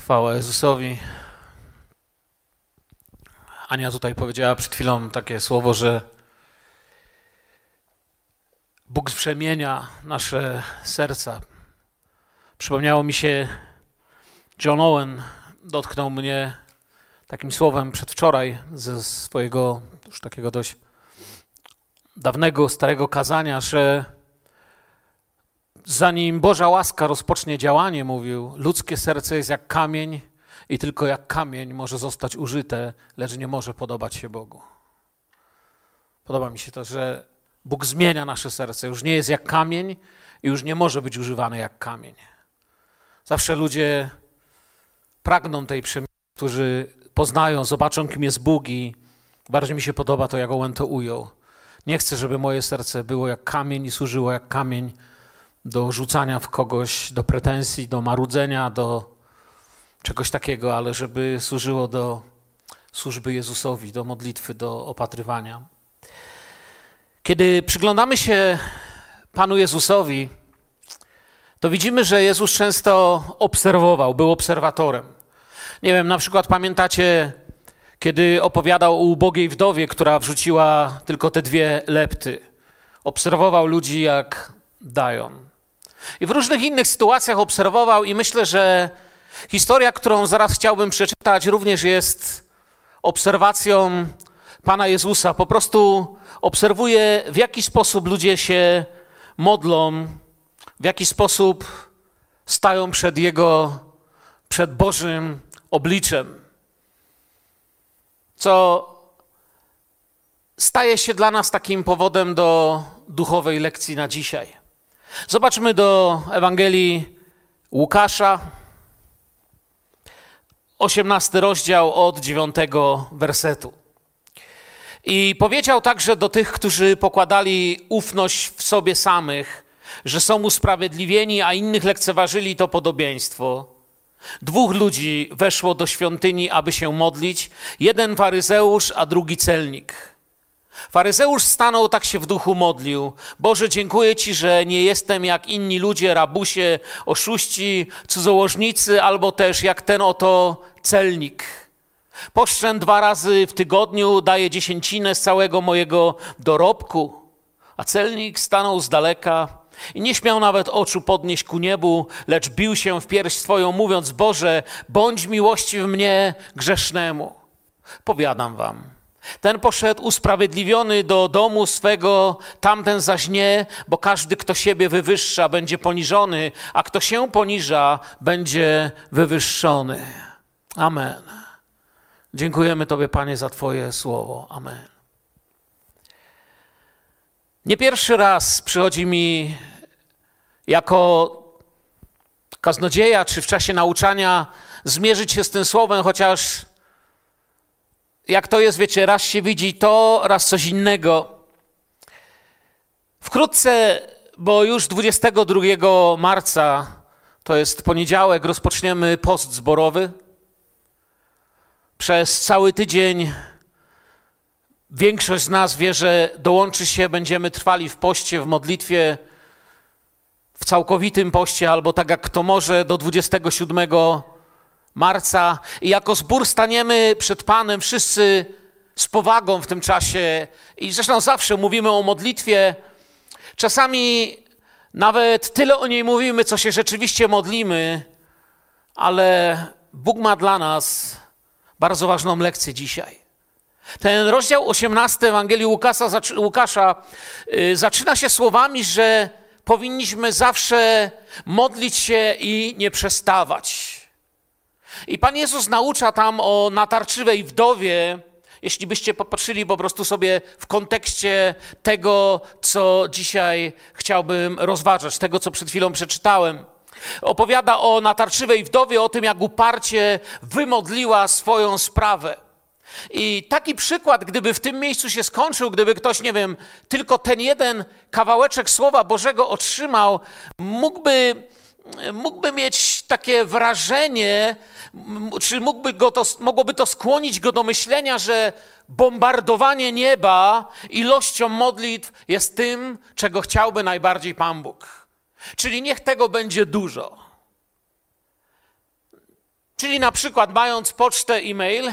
Chwała Jezusowi. Ania tutaj powiedziała przed chwilą takie słowo, że Bóg przemienia nasze serca. Przypomniało mi się, John Owen dotknął mnie takim słowem przedwczoraj ze swojego już takiego dość dawnego, starego kazania, że zanim Boża łaska rozpocznie działanie, mówił, ludzkie serce jest jak kamień i tylko jak kamień może zostać użyte, lecz nie może podobać się Bogu. Podoba mi się to, że Bóg zmienia nasze serce. Już nie jest jak kamień i już nie może być używany jak kamień. Zawsze ludzie pragną tej przemiany, którzy poznają, zobaczą, kim jest Bóg i bardziej mi się podoba to, jak Owen to ujął. Nie chcę, żeby moje serce było jak kamień i służyło jak kamień do rzucania w kogoś, do pretensji, do marudzenia, do czegoś takiego, ale żeby służyło do służby Jezusowi, do modlitwy, do opatrywania. Kiedy przyglądamy się Panu Jezusowi, to widzimy, że Jezus często obserwował, był obserwatorem. Nie wiem, na przykład pamiętacie, kiedy opowiadał o ubogiej wdowie, która wrzuciła tylko te dwie lepty. Obserwował ludzi, jak dają. I w różnych innych sytuacjach obserwował, i myślę, że historia, którą zaraz chciałbym przeczytać, również jest obserwacją Pana Jezusa. Po prostu obserwuje, w jaki sposób ludzie się modlą, w jaki sposób stają przed Jego, przed Bożym obliczem. Co staje się dla nas takim powodem do duchowej lekcji na dzisiaj. Zobaczmy do Ewangelii Łukasza, 18 rozdział od 9 wersetu. I powiedział także do tych, którzy pokładali ufność w sobie samych, że są usprawiedliwieni, a innych lekceważyli to podobieństwo. Dwóch ludzi weszło do świątyni, aby się modlić, jeden faryzeusz, a drugi celnik. Faryzeusz stanął, tak się w duchu modlił. Boże, dziękuję Ci, że nie jestem jak inni ludzie, rabusie, oszuści, cudzołożnicy, albo też jak ten oto celnik. Poszczę dwa razy w tygodniu, daję dziesięcinę z całego mojego dorobku. A celnik stanął z daleka i nie śmiał nawet oczu podnieść ku niebu, lecz bił się w pierś swoją, mówiąc: Boże, bądź miłościw mnie grzesznemu. Powiadam wam. Ten poszedł usprawiedliwiony do domu swego, tamten zaś nie, bo każdy, kto siebie wywyższa, będzie poniżony, a kto się poniża, będzie wywyższony. Amen. Dziękujemy Tobie, Panie, za Twoje słowo. Amen. Nie pierwszy raz przychodzi mi jako kaznodzieja, czy w czasie nauczania zmierzyć się z tym słowem, chociaż jak to jest, wiecie, raz się widzi to, raz coś innego. Wkrótce, bo już 22 marca, to jest poniedziałek, rozpoczniemy post zborowy. Przez cały tydzień większość z nas wie, że dołączy się, będziemy trwali w poście, w modlitwie, w całkowitym poście, albo tak jak kto może, do 27 marca. I jako zbór staniemy przed Panem wszyscy z powagą w tym czasie. I zresztą zawsze mówimy o modlitwie. Czasami nawet tyle o niej mówimy, co się rzeczywiście modlimy, ale Bóg ma dla nas bardzo ważną lekcję dzisiaj. Ten rozdział 18 Ewangelii Łukasza, Łukasza yy, zaczyna się słowami, że powinniśmy zawsze modlić się i nie przestawać. I Pan Jezus naucza tam o natarczywej wdowie, jeśli byście popatrzyli po prostu sobie w kontekście tego, co dzisiaj chciałbym rozważać, tego, co przed chwilą przeczytałem. Opowiada o natarczywej wdowie, o tym, jak uparcie wymodliła swoją sprawę. I taki przykład, gdyby w tym miejscu się skończył, gdyby ktoś, nie wiem, tylko ten jeden kawałeczek Słowa Bożego otrzymał, mógłby, mógłby mieć takie wrażenie, czy mógłby go to, mogłoby to skłonić go do myślenia, że bombardowanie nieba ilością modlitw jest tym, czego chciałby najbardziej Pan Bóg. Czyli niech tego będzie dużo. Czyli na przykład mając pocztę e-mail,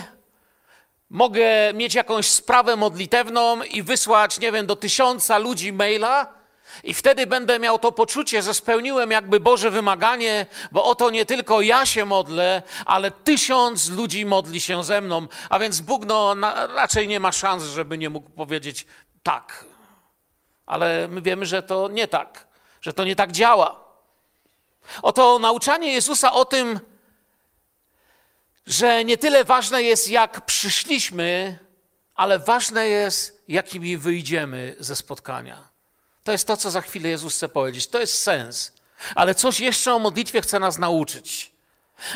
mogę mieć jakąś sprawę modlitewną i wysłać, nie wiem, do tysiąca ludzi maila, i wtedy będę miał to poczucie, że spełniłem jakby Boże wymaganie, bo oto nie tylko ja się modlę, ale tysiąc ludzi modli się ze mną. A więc Bóg no, na, raczej nie ma szans, żeby nie mógł powiedzieć tak. Ale my wiemy, że to nie tak, że to nie tak działa. Oto nauczanie Jezusa o tym, że nie tyle ważne jest, jak przyszliśmy, ale ważne jest, jakimi wyjdziemy ze spotkania. To jest to, co za chwilę Jezus chce powiedzieć. To jest sens. Ale coś jeszcze o modlitwie chce nas nauczyć.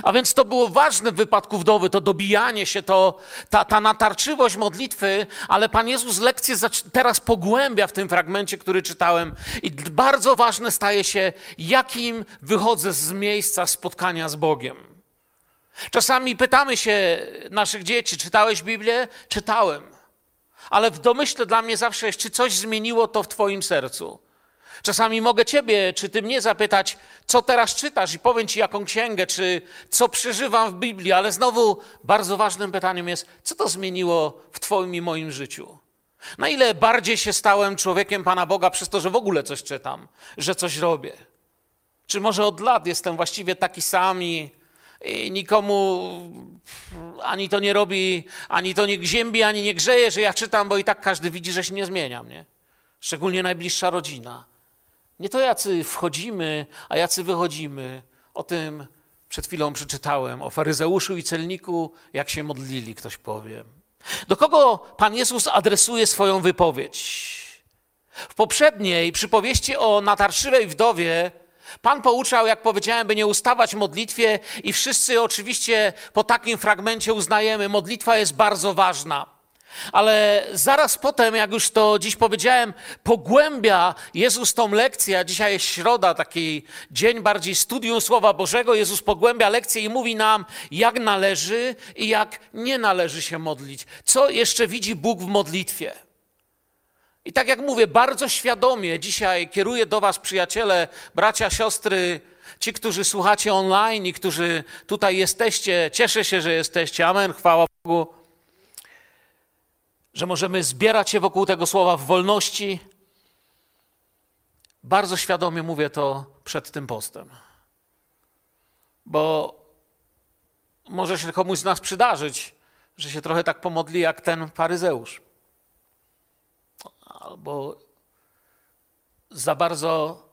A więc to było ważne w wypadku wdowy, to dobijanie się, to, ta, ta natarczywość modlitwy, ale Pan Jezus lekcję teraz pogłębia w tym fragmencie, który czytałem. I bardzo ważne staje się, jakim wychodzę z miejsca spotkania z Bogiem. Czasami pytamy się naszych dzieci, czytałeś Biblię? Czytałem ale w domyśle dla mnie zawsze jest, czy coś zmieniło to w Twoim sercu. Czasami mogę Ciebie, czy Ty mnie zapytać, co teraz czytasz, i powiem Ci jaką księgę, czy co przeżywam w Biblii, ale znowu bardzo ważnym pytaniem jest, co to zmieniło w Twoim i moim życiu? Na ile bardziej się stałem człowiekiem Pana Boga przez to, że w ogóle coś czytam, że coś robię? Czy może od lat jestem właściwie taki sam i i nikomu ani to nie robi, ani to nie gziębi, ani nie grzeje, że ja czytam, bo i tak każdy widzi, że się nie zmieniam, nie? Szczególnie najbliższa rodzina. Nie to jacy wchodzimy, a jacy wychodzimy. O tym przed chwilą przeczytałem, o faryzeuszu i celniku, jak się modlili, ktoś powie. Do kogo Pan Jezus adresuje swoją wypowiedź? W poprzedniej przypowieści o natarczywej wdowie Pan pouczał, jak powiedziałem, by nie ustawać modlitwie, i wszyscy oczywiście po takim fragmencie uznajemy, modlitwa jest bardzo ważna. Ale zaraz potem, jak już to dziś powiedziałem, pogłębia Jezus tą lekcję. Dzisiaj jest środa, taki dzień bardziej studium Słowa Bożego. Jezus pogłębia lekcję i mówi nam, jak należy i jak nie należy się modlić. Co jeszcze widzi Bóg w modlitwie? I tak jak mówię, bardzo świadomie dzisiaj kieruję do Was, przyjaciele, bracia, siostry, ci, którzy słuchacie online i którzy tutaj jesteście. Cieszę się, że jesteście. Amen, chwała Bogu, że możemy zbierać się wokół tego słowa w wolności. Bardzo świadomie mówię to przed tym postem, bo może się komuś z nas przydarzyć, że się trochę tak pomodli jak ten faryzeusz albo za bardzo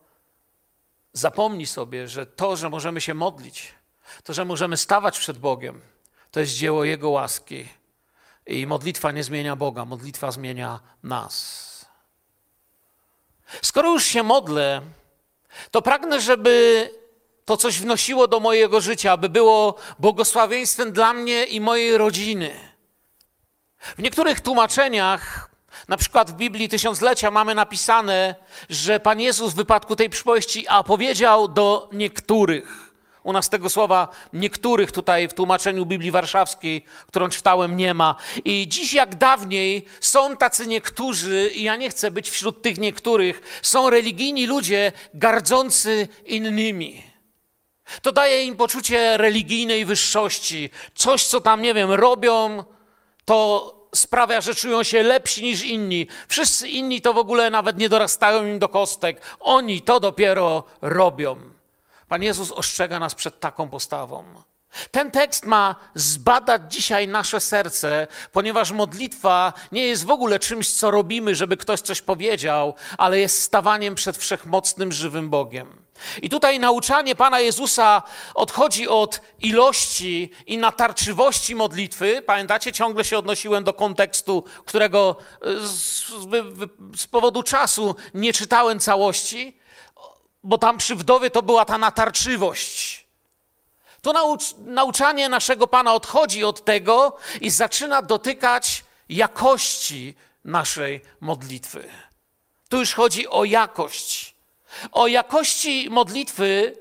zapomni sobie, że to, że możemy się modlić, to, że możemy stawać przed Bogiem, to jest dzieło Jego łaski. I modlitwa nie zmienia Boga, modlitwa zmienia nas. Skoro już się modlę, to pragnę, żeby to coś wnosiło do mojego życia, aby było błogosławieństwem dla mnie i mojej rodziny. W niektórych tłumaczeniach na przykład w Biblii Tysiąclecia mamy napisane, że Pan Jezus w wypadku tej przypowieści a powiedział do niektórych. U nas tego słowa niektórych tutaj w tłumaczeniu Biblii Warszawskiej, którą czytałem, nie ma. I dziś jak dawniej są tacy niektórzy, i ja nie chcę być wśród tych niektórych, są religijni ludzie gardzący innymi. To daje im poczucie religijnej wyższości. Coś, co tam, nie wiem, robią, to sprawia, że czują się lepsi niż inni. Wszyscy inni to w ogóle nawet nie dorastają im do kostek. Oni to dopiero robią. Pan Jezus ostrzega nas przed taką postawą. Ten tekst ma zbadać dzisiaj nasze serce, ponieważ modlitwa nie jest w ogóle czymś, co robimy, żeby ktoś coś powiedział, ale jest stawaniem przed wszechmocnym, żywym Bogiem. I tutaj nauczanie Pana Jezusa odchodzi od ilości i natarczywości modlitwy. Pamiętacie, ciągle się odnosiłem do kontekstu, którego e, z, z powodu czasu nie czytałem całości, bo tam przy wdowie to była ta natarczywość. To naucz, nauczanie naszego Pana odchodzi od tego i zaczyna dotykać jakości naszej modlitwy. Tu już chodzi o jakość. O jakości modlitwy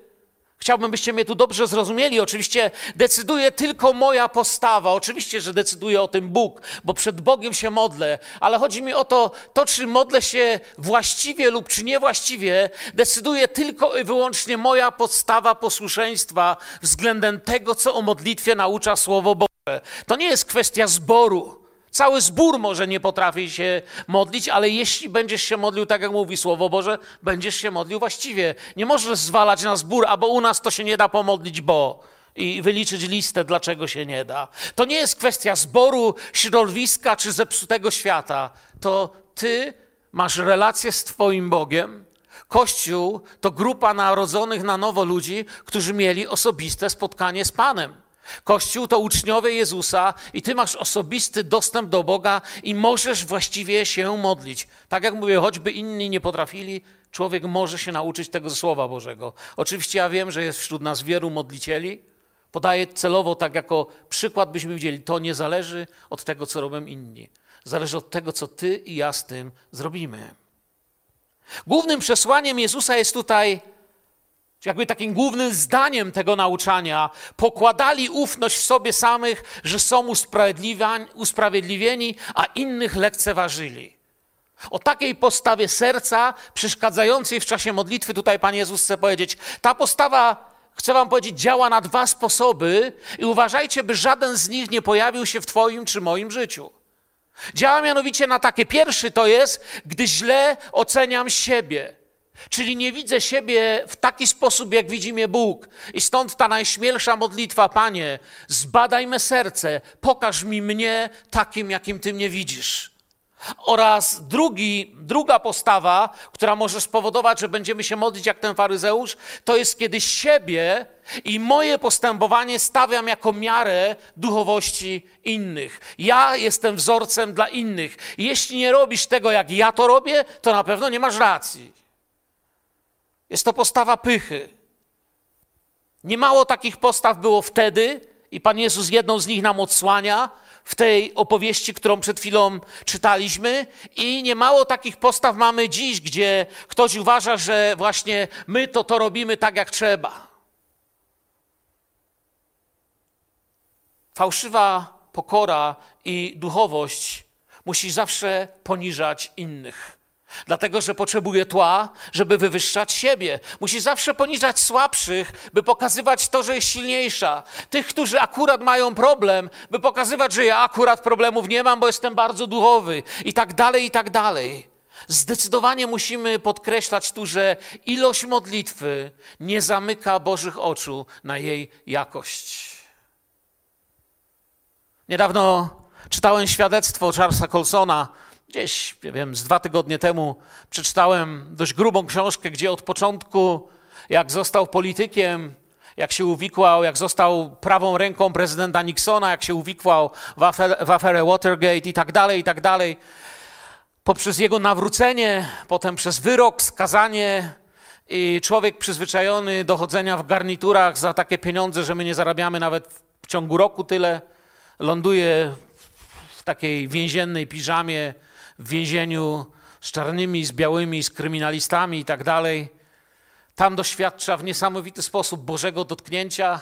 Chciałbym, byście mnie tu dobrze zrozumieli. Oczywiście decyduje tylko moja postawa. Oczywiście, że decyduje o tym Bóg, bo przed Bogiem się modlę, ale chodzi mi o to, to czy modlę się właściwie lub czy niewłaściwie, decyduje tylko i wyłącznie moja postawa posłuszeństwa względem tego, co o modlitwie naucza Słowo Boże. To nie jest kwestia zboru. Cały zbór może nie potrafi się modlić, ale jeśli będziesz się modlił tak, jak mówi Słowo Boże, będziesz się modlił właściwie. Nie możesz zwalać na zbór, albo u nas to się nie da pomodlić, bo i wyliczyć listę, dlaczego się nie da. To nie jest kwestia zboru, środowiska czy zepsutego świata. To ty masz relację z Twoim Bogiem. Kościół to grupa narodzonych na nowo ludzi, którzy mieli osobiste spotkanie z Panem. Kościół to uczniowie Jezusa i ty masz osobisty dostęp do Boga i możesz właściwie się modlić. Tak jak mówię, choćby inni nie potrafili, człowiek może się nauczyć tego ze Słowa Bożego. Oczywiście ja wiem, że jest wśród nas wielu modlicieli. Podaję celowo tak jako przykład, byśmy widzieli, to nie zależy od tego, co robią inni. Zależy od tego, co ty i ja z tym zrobimy. Głównym przesłaniem Jezusa jest tutaj jakby takim głównym zdaniem tego nauczania, pokładali ufność w sobie samych, że są usprawiedliwieni, a innych lekceważyli. O takiej postawie serca przeszkadzającej w czasie modlitwy, tutaj Pan Jezus chce powiedzieć, ta postawa, chcę Wam powiedzieć, działa na dwa sposoby i uważajcie, by żaden z nich nie pojawił się w Twoim czy moim życiu. Działa mianowicie na takie. Pierwszy to jest, gdy źle oceniam siebie. Czyli nie widzę siebie w taki sposób, jak widzi mnie Bóg. I stąd ta najśmielsza modlitwa, Panie, zbadaj me serce, pokaż mi mnie takim, jakim Ty mnie widzisz. Oraz drugi, druga postawa, która może spowodować, że będziemy się modlić jak ten faryzeusz, to jest kiedy siebie i moje postępowanie stawiam jako miarę duchowości innych. Ja jestem wzorcem dla innych. Jeśli nie robisz tego, jak ja to robię, to na pewno nie masz racji. Jest to postawa pychy. Niemało takich postaw było wtedy, i Pan Jezus jedną z nich nam odsłania w tej opowieści, którą przed chwilą czytaliśmy, i niemało takich postaw mamy dziś, gdzie ktoś uważa, że właśnie my to to robimy tak, jak trzeba. Fałszywa pokora i duchowość musi zawsze poniżać innych. Dlatego, że potrzebuje tła, żeby wywyższać siebie. Musi zawsze poniżać słabszych, by pokazywać to, że jest silniejsza. Tych, którzy akurat mają problem, by pokazywać, że ja akurat problemów nie mam, bo jestem bardzo duchowy. I tak dalej, i tak dalej. Zdecydowanie musimy podkreślać tu, że ilość modlitwy nie zamyka Bożych oczu na jej jakość. Niedawno czytałem świadectwo Charlesa Colsona, Gdzieś, nie wiem, z dwa tygodnie temu przeczytałem dość grubą książkę, gdzie od początku, jak został politykiem, jak się uwikłał, jak został prawą ręką prezydenta Nixona, jak się uwikłał w aferę, w aferę Watergate i tak dalej, i tak dalej. Poprzez jego nawrócenie, potem przez wyrok, skazanie i człowiek przyzwyczajony do chodzenia w garniturach za takie pieniądze, że my nie zarabiamy nawet w ciągu roku tyle, ląduje w takiej więziennej piżamie, w więzieniu z czarnymi, z białymi, z kryminalistami i tak dalej. Tam doświadcza w niesamowity sposób Bożego dotknięcia.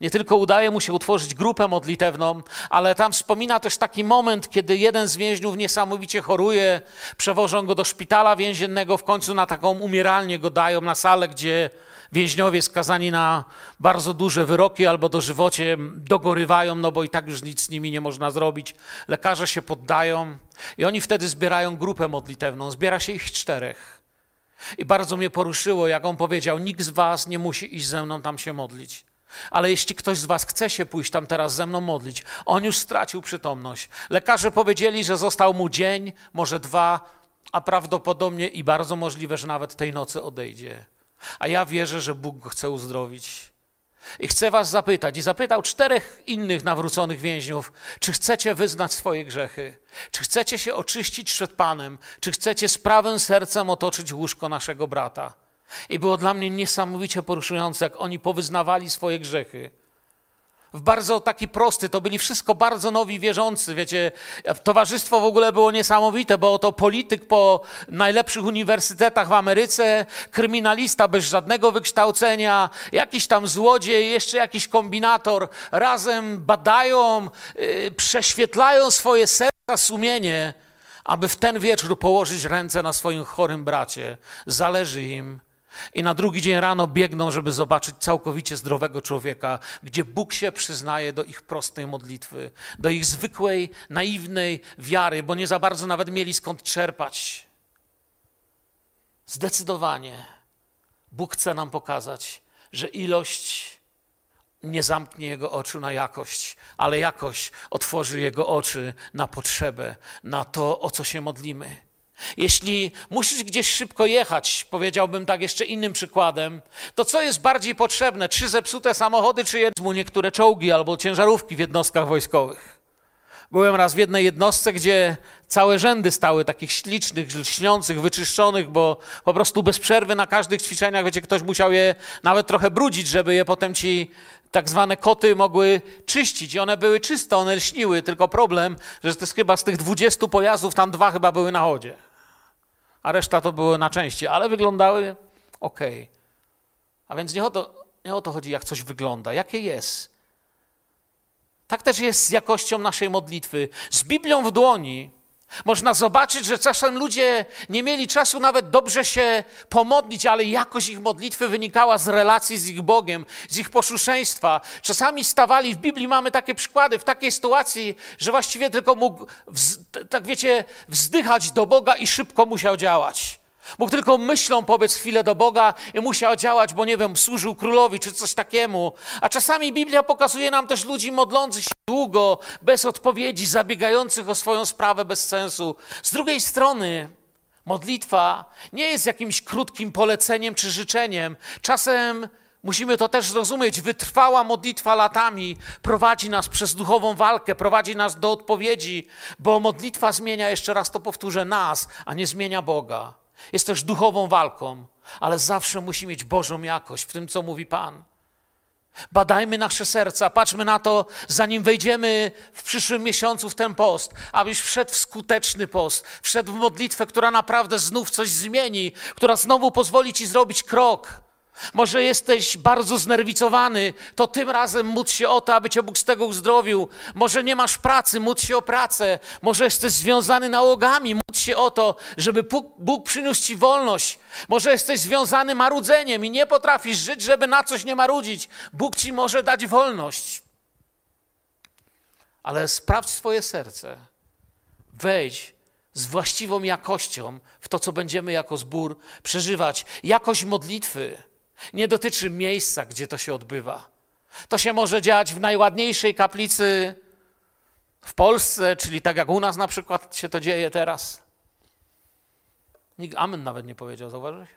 Nie tylko udaje mu się utworzyć grupę modlitewną, ale tam wspomina też taki moment, kiedy jeden z więźniów niesamowicie choruje, przewożą go do szpitala więziennego, w końcu na taką umieralnię go dają, na salę, gdzie więźniowie skazani na bardzo duże wyroki albo dożywocie dogorywają, no bo i tak już nic z nimi nie można zrobić. Lekarze się poddają i oni wtedy zbierają grupę modlitewną. Zbiera się ich czterech. I bardzo mnie poruszyło, jak on powiedział: Nikt z was nie musi iść ze mną tam się modlić. Ale jeśli ktoś z Was chce się pójść tam teraz ze mną modlić, on już stracił przytomność. Lekarze powiedzieli, że został mu dzień, może dwa, a prawdopodobnie i bardzo możliwe, że nawet tej nocy odejdzie. A ja wierzę, że Bóg go chce uzdrowić. I chcę Was zapytać, i zapytał czterech innych nawróconych więźniów, czy chcecie wyznać swoje grzechy? Czy chcecie się oczyścić przed Panem? Czy chcecie z prawym sercem otoczyć łóżko naszego brata? I było dla mnie niesamowicie poruszające, jak oni powyznawali swoje grzechy. W bardzo taki prosty. To byli wszystko bardzo nowi wierzący. Wiecie, towarzystwo w ogóle było niesamowite, bo to polityk po najlepszych uniwersytetach w Ameryce, kryminalista bez żadnego wykształcenia, jakiś tam złodziej, jeszcze jakiś kombinator razem badają, yy, prześwietlają swoje serca, sumienie, aby w ten wieczór położyć ręce na swoim chorym bracie. Zależy im i na drugi dzień rano biegną, żeby zobaczyć całkowicie zdrowego człowieka, gdzie Bóg się przyznaje do ich prostej modlitwy, do ich zwykłej, naiwnej wiary, bo nie za bardzo nawet mieli skąd czerpać. Zdecydowanie Bóg chce nam pokazać, że ilość nie zamknie jego oczu na jakość, ale jakość otworzy jego oczy na potrzebę, na to, o co się modlimy. Jeśli musisz gdzieś szybko jechać, powiedziałbym tak jeszcze innym przykładem, to co jest bardziej potrzebne? Trzy zepsute samochody, czy jedno niektóre czołgi albo ciężarówki w jednostkach wojskowych? Byłem raz w jednej jednostce, gdzie całe rzędy stały takich ślicznych, lśniących, wyczyszczonych, bo po prostu bez przerwy na każdych ćwiczeniach, wiecie, ktoś musiał je nawet trochę brudzić, żeby je potem ci tak zwane koty mogły czyścić. I one były czyste, one lśniły, tylko problem, że to jest chyba z tych 20 pojazdów, tam dwa chyba były na chodzie a reszta to były na części, ale wyglądały ok. A więc nie o, to, nie o to chodzi, jak coś wygląda, jakie jest. Tak też jest z jakością naszej modlitwy. Z Biblią w dłoni można zobaczyć, że czasem ludzie nie mieli czasu nawet dobrze się pomodlić, ale jakość ich modlitwy wynikała z relacji z ich Bogiem, z ich posłuszeństwa. Czasami stawali, w Biblii mamy takie przykłady, w takiej sytuacji, że właściwie tylko mógł, tak wiecie, wzdychać do Boga i szybko musiał działać. Mógł tylko myślą powiedz chwilę do Boga i musiał działać, bo nie wiem, służył królowi czy coś takiemu. A czasami Biblia pokazuje nam też ludzi modlących się długo, bez odpowiedzi, zabiegających o swoją sprawę bez sensu. Z drugiej strony, modlitwa nie jest jakimś krótkim poleceniem czy życzeniem. Czasem Musimy to też zrozumieć. Wytrwała modlitwa latami prowadzi nas przez duchową walkę, prowadzi nas do odpowiedzi, bo modlitwa zmienia, jeszcze raz to powtórzę, nas, a nie zmienia Boga. Jest też duchową walką, ale zawsze musi mieć Bożą jakość w tym, co mówi Pan. Badajmy nasze serca, patrzmy na to, zanim wejdziemy w przyszłym miesiącu w ten post, abyś wszedł w skuteczny post, wszedł w modlitwę, która naprawdę znów coś zmieni, która znowu pozwoli ci zrobić krok może jesteś bardzo znerwicowany, to tym razem módl się o to, aby cię Bóg z tego uzdrowił. Może nie masz pracy, módl się o pracę. Może jesteś związany nałogami, módl się o to, żeby Bóg, przyniósł ci wolność. Może jesteś związany marudzeniem i nie potrafisz żyć, żeby na coś nie marudzić. Bóg ci może dać wolność. Ale sprawdź swoje serce. Wejdź z właściwą jakością w to, co będziemy jako zbór przeżywać. Jakość modlitwy nie dotyczy miejsca, gdzie to się odbywa. To się może dziać w najładniejszej kaplicy w Polsce, czyli tak jak u nas na przykład się to dzieje teraz. Nikt amen nawet nie powiedział, zauważyłeś?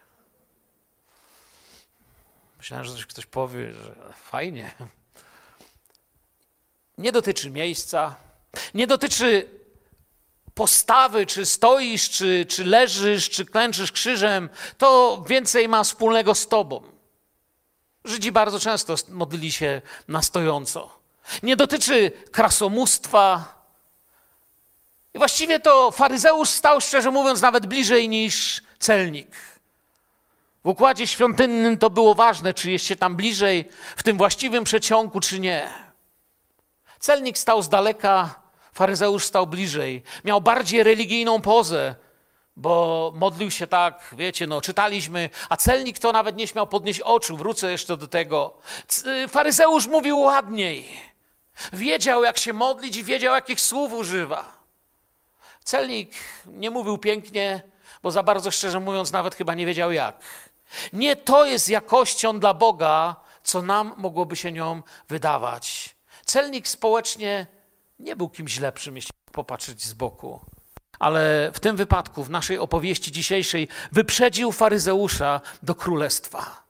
Myślałem, że ktoś powie, że fajnie. Nie dotyczy miejsca, nie dotyczy postawy, czy stoisz, czy, czy leżysz, czy klęczysz krzyżem. To więcej ma wspólnego z tobą. Żydzi bardzo często modlili się na stojąco. Nie dotyczy krasomóstwa. I właściwie to faryzeusz stał, szczerze mówiąc, nawet bliżej niż celnik. W układzie świątynnym to było ważne, czy jest się tam bliżej, w tym właściwym przeciągu, czy nie. Celnik stał z daleka, faryzeusz stał bliżej. Miał bardziej religijną pozę bo modlił się tak, wiecie, no czytaliśmy, a celnik to nawet nie śmiał podnieść oczu, wrócę jeszcze do tego. Y, faryzeusz mówił ładniej. Wiedział, jak się modlić i wiedział, jakich słów używa. Celnik nie mówił pięknie, bo za bardzo szczerze mówiąc, nawet chyba nie wiedział jak. Nie to jest jakością dla Boga, co nam mogłoby się nią wydawać. Celnik społecznie nie był kimś lepszym, jeśli popatrzeć z boku. Ale w tym wypadku, w naszej opowieści dzisiejszej, wyprzedził faryzeusza do królestwa.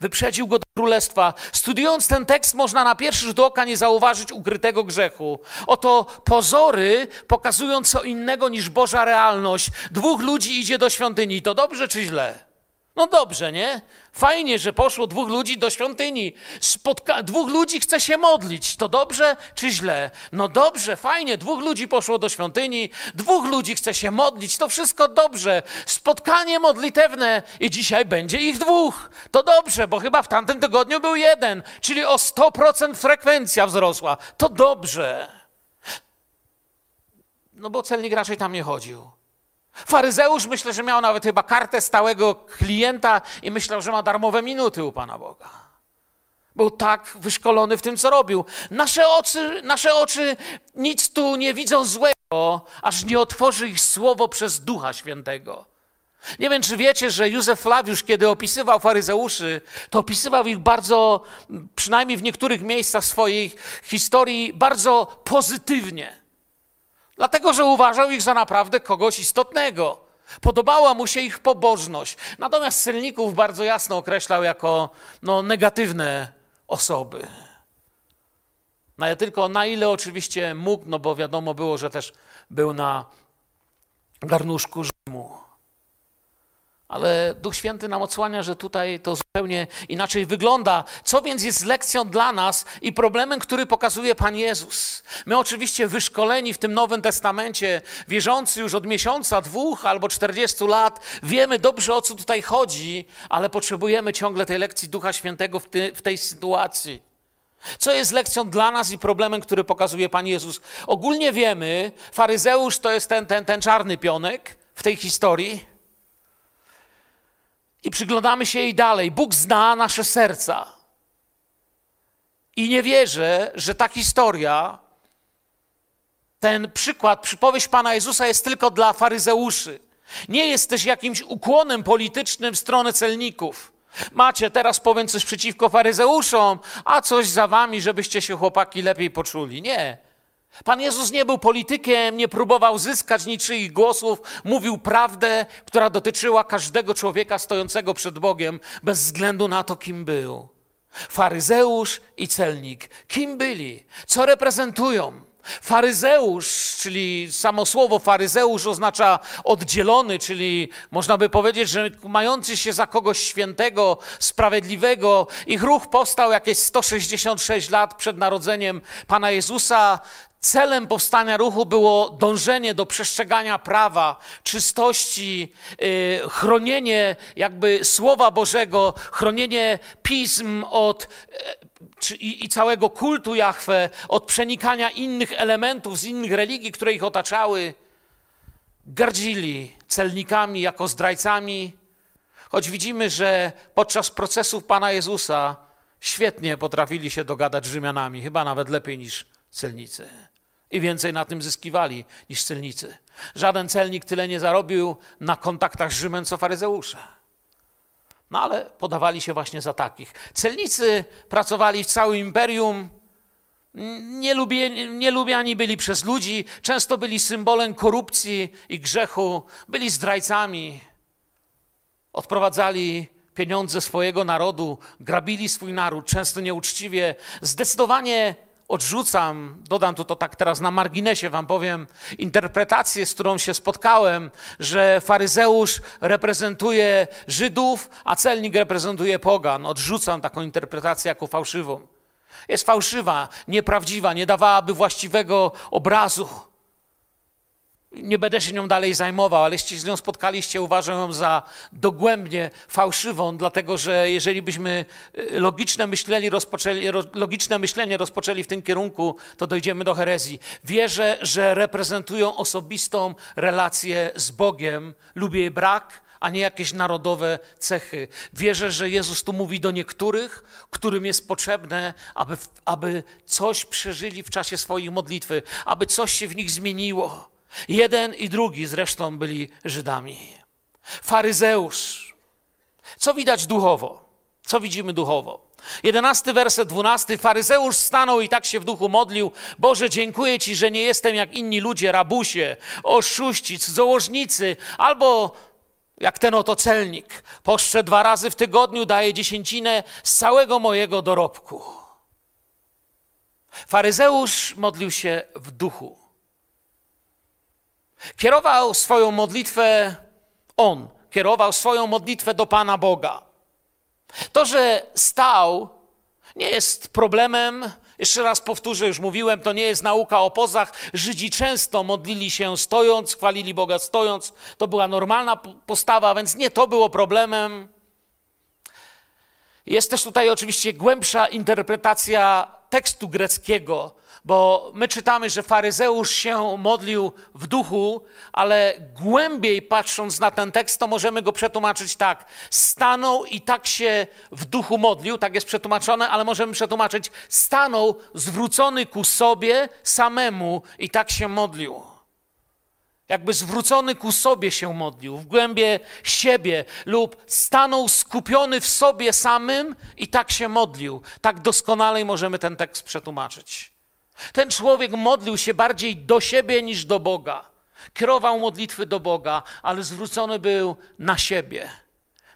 Wyprzedził go do królestwa. Studiując ten tekst, można na pierwszy rzut oka nie zauważyć ukrytego grzechu. Oto pozory pokazują co innego niż Boża realność. Dwóch ludzi idzie do świątyni. To dobrze czy źle? No dobrze, nie? Fajnie, że poszło dwóch ludzi do świątyni. Spotka- dwóch ludzi chce się modlić. To dobrze czy źle? No dobrze, fajnie. Dwóch ludzi poszło do świątyni, dwóch ludzi chce się modlić. To wszystko dobrze. Spotkanie modlitewne i dzisiaj będzie ich dwóch. To dobrze, bo chyba w tamtym tygodniu był jeden, czyli o 100% frekwencja wzrosła. To dobrze. No bo celnik raczej tam nie chodził. Faryzeusz myślę, że miał nawet chyba kartę stałego klienta i myślał, że ma darmowe minuty u Pana Boga. Był tak wyszkolony w tym, co robił. Nasze oczy, nasze oczy nic tu nie widzą złego, aż nie otworzy ich słowo przez Ducha Świętego. Nie wiem, czy wiecie, że Józef Flawiusz, kiedy opisywał faryzeuszy, to opisywał ich bardzo, przynajmniej w niektórych miejscach swojej historii, bardzo pozytywnie. Dlatego, że uważał ich za naprawdę kogoś istotnego. Podobała mu się ich pobożność. Natomiast celników bardzo jasno określał jako no, negatywne osoby. No tylko na ile oczywiście mógł, no bo wiadomo było, że też był na garnuszku Rzymu. Ale Duch Święty nam odsłania, że tutaj to zupełnie inaczej wygląda. Co więc jest lekcją dla nas i problemem, który pokazuje Pan Jezus? My oczywiście wyszkoleni w tym Nowym Testamencie, wierzący już od miesiąca, dwóch albo czterdziestu lat, wiemy dobrze o co tutaj chodzi, ale potrzebujemy ciągle tej lekcji Ducha Świętego w, ty, w tej sytuacji. Co jest lekcją dla nas i problemem, który pokazuje Pan Jezus? Ogólnie wiemy, faryzeusz to jest ten, ten, ten czarny pionek w tej historii. I przyglądamy się jej dalej. Bóg zna nasze serca. I nie wierzę, że ta historia, ten przykład, przypowieść Pana Jezusa jest tylko dla faryzeuszy. Nie jest też jakimś ukłonem politycznym w stronę celników. Macie, teraz powiem coś przeciwko faryzeuszom, a coś za wami, żebyście się chłopaki lepiej poczuli. Nie. Pan Jezus nie był politykiem, nie próbował zyskać niczyich głosów, mówił prawdę, która dotyczyła każdego człowieka stojącego przed Bogiem, bez względu na to, kim był. Faryzeusz i celnik. Kim byli? Co reprezentują? Faryzeusz, czyli samo słowo faryzeusz oznacza oddzielony, czyli można by powiedzieć, że mający się za kogoś świętego, sprawiedliwego. Ich ruch powstał jakieś 166 lat przed narodzeniem Pana Jezusa. Celem powstania ruchu było dążenie do przestrzegania prawa, czystości, yy, chronienie jakby Słowa Bożego, chronienie pism od i, i, całego kultu Jahwe, od przenikania innych elementów z innych religii, które ich otaczały. Gardzili celnikami jako zdrajcami, choć widzimy, że podczas procesów Pana Jezusa świetnie potrafili się dogadać z Rzymianami, chyba nawet lepiej niż celnicy. I więcej na tym zyskiwali niż celnicy. Żaden celnik tyle nie zarobił na kontaktach z Rzymem, co faryzeusze. No ale podawali się właśnie za takich. Celnicy pracowali w całym imperium, nie, lubię, nie lubiani byli przez ludzi, często byli symbolem korupcji i grzechu, byli zdrajcami. Odprowadzali pieniądze swojego narodu, grabili swój naród, często nieuczciwie. Zdecydowanie odrzucam, dodam tu to tak teraz na marginesie wam powiem, interpretację, z którą się spotkałem, że faryzeusz reprezentuje Żydów, a celnik reprezentuje pogan. Odrzucam taką interpretację jako fałszywą. Jest fałszywa, nieprawdziwa, nie dawałaby właściwego obrazu. Nie będę się nią dalej zajmował, ale jeśli z nią spotkaliście, uważam ją za dogłębnie fałszywą, dlatego że jeżeli byśmy y, logiczne myślenie rozpoczęli, logiczne myślenie rozpoczęli w tym kierunku, to dojdziemy do herezji. Wierzę, że reprezentują osobistą relację z Bogiem lub jej brak, a nie jakieś narodowe cechy. Wierzę, że Jezus tu mówi do niektórych, którym jest potrzebne, aby, aby coś przeżyli w czasie swojej modlitwy, aby coś się w nich zmieniło. Jeden i drugi zresztą byli Żydami. Faryzeusz. Co widać duchowo? Co widzimy duchowo? Jedenasty werset, dwunasty. Faryzeusz stanął i tak się w duchu modlił. Boże, dziękuję Ci, że nie jestem jak inni ludzie, rabusie, oszuści, cudzołożnicy, albo jak ten oto celnik. Poszczę dwa razy w tygodniu, daję dziesięcinę z całego mojego dorobku. Faryzeusz modlił się w duchu. Kierował swoją modlitwę on, kierował swoją modlitwę do Pana Boga. To, że stał, nie jest problemem. Jeszcze raz powtórzę, już mówiłem, to nie jest nauka o pozach. Żydzi często modlili się stojąc, chwalili Boga stojąc. To była normalna postawa, więc nie to było problemem. Jest też tutaj oczywiście głębsza interpretacja tekstu greckiego, bo my czytamy, że faryzeusz się modlił w duchu, ale głębiej patrząc na ten tekst, to możemy go przetłumaczyć tak. Stanął i tak się w duchu modlił, tak jest przetłumaczone, ale możemy przetłumaczyć stanął zwrócony ku sobie samemu i tak się modlił jakby zwrócony ku sobie się modlił, w głębie siebie, lub stanął skupiony w sobie samym i tak się modlił. Tak doskonale możemy ten tekst przetłumaczyć. Ten człowiek modlił się bardziej do siebie niż do Boga. Kierował modlitwy do Boga, ale zwrócony był na siebie,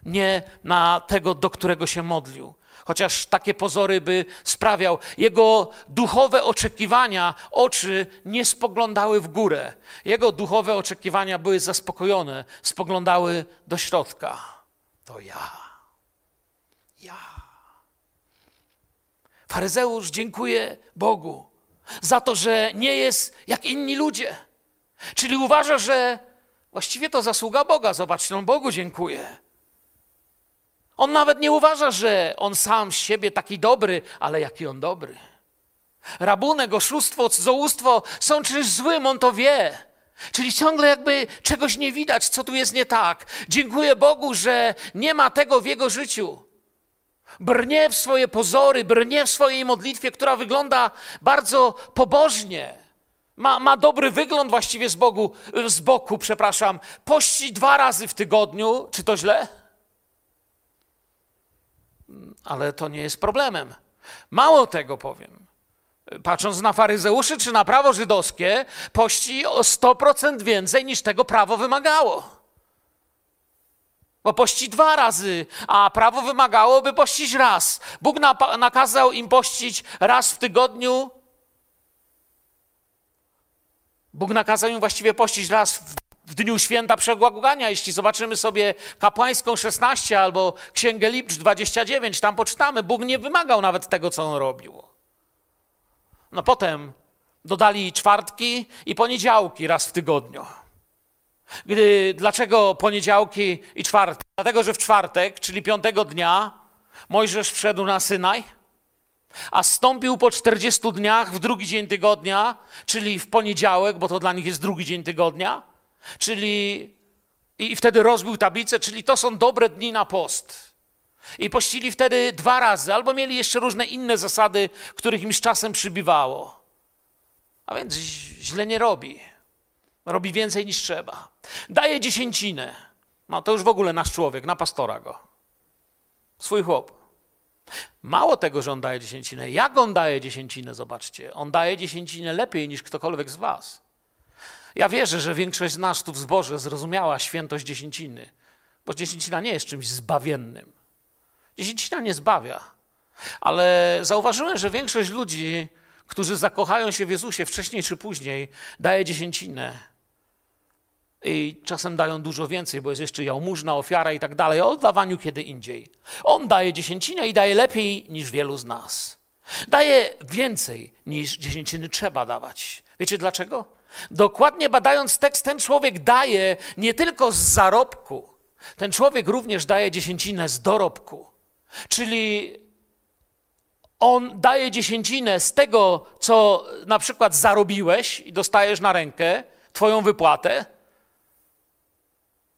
nie na tego, do którego się modlił chociaż takie pozory by sprawiał. Jego duchowe oczekiwania, oczy nie spoglądały w górę. Jego duchowe oczekiwania były zaspokojone, spoglądały do środka. To ja. Ja. Faryzeusz dziękuję Bogu za to, że nie jest jak inni ludzie. Czyli uważa, że właściwie to zasługa Boga. Zobaczcie, on Bogu dziękuję. On nawet nie uważa, że on sam z siebie taki dobry, ale jaki on dobry. Rabunek, oszustwo, cudzołóstwo są czymś złym, on to wie. Czyli ciągle jakby czegoś nie widać, co tu jest nie tak. Dziękuję Bogu, że nie ma tego w jego życiu. Brnie w swoje pozory, brnie w swojej modlitwie, która wygląda bardzo pobożnie. Ma, ma dobry wygląd właściwie z, Bogu, z boku, przepraszam. Pości dwa razy w tygodniu. Czy to źle? ale to nie jest problemem. Mało tego powiem. Patrząc na faryzeuszy czy na prawo żydowskie, pości o 100% więcej niż tego prawo wymagało. Bo pości dwa razy, a prawo wymagało, by pościć raz. Bóg nakazał im pościć raz w tygodniu. Bóg nakazał im właściwie pościć raz w w dniu święta przebłagania, jeśli zobaczymy sobie kapłańską 16 albo księgę Liczb 29, tam poczytamy, Bóg nie wymagał nawet tego, co on robił. No potem dodali czwartki i poniedziałki raz w tygodniu. Gdy, dlaczego poniedziałki i czwartki? Dlatego, że w czwartek, czyli piątego dnia, Mojżesz wszedł na Synaj, a stąpił po 40 dniach w drugi dzień tygodnia, czyli w poniedziałek, bo to dla nich jest drugi dzień tygodnia czyli i wtedy rozbił tablicę, czyli to są dobre dni na post. I pościli wtedy dwa razy, albo mieli jeszcze różne inne zasady, których im z czasem przybywało. A więc źle nie robi. Robi więcej niż trzeba. Daje dziesięcinę. No to już w ogóle nasz człowiek, na pastora go. Swój chłop. Mało tego, że on daje dziesięcinę. Jak on daje dziesięcinę, zobaczcie. On daje dziesięcinę lepiej niż ktokolwiek z was. Ja wierzę, że większość z nas tu w zborze zrozumiała świętość dziesięciny, bo dziesięcina nie jest czymś zbawiennym. Dziesięcina nie zbawia. Ale zauważyłem, że większość ludzi, którzy zakochają się w Jezusie wcześniej czy później, daje dziesięcinę. I czasem dają dużo więcej, bo jest jeszcze jałmużna, ofiara i tak dalej, o oddawaniu kiedy indziej. On daje dziesięcinę i daje lepiej niż wielu z nas. Daje więcej niż dziesięciny trzeba dawać. Wiecie dlaczego? Dokładnie badając tekst, ten człowiek daje nie tylko z zarobku, ten człowiek również daje dziesięcinę z dorobku. Czyli on daje dziesięcinę z tego, co na przykład zarobiłeś i dostajesz na rękę, twoją wypłatę,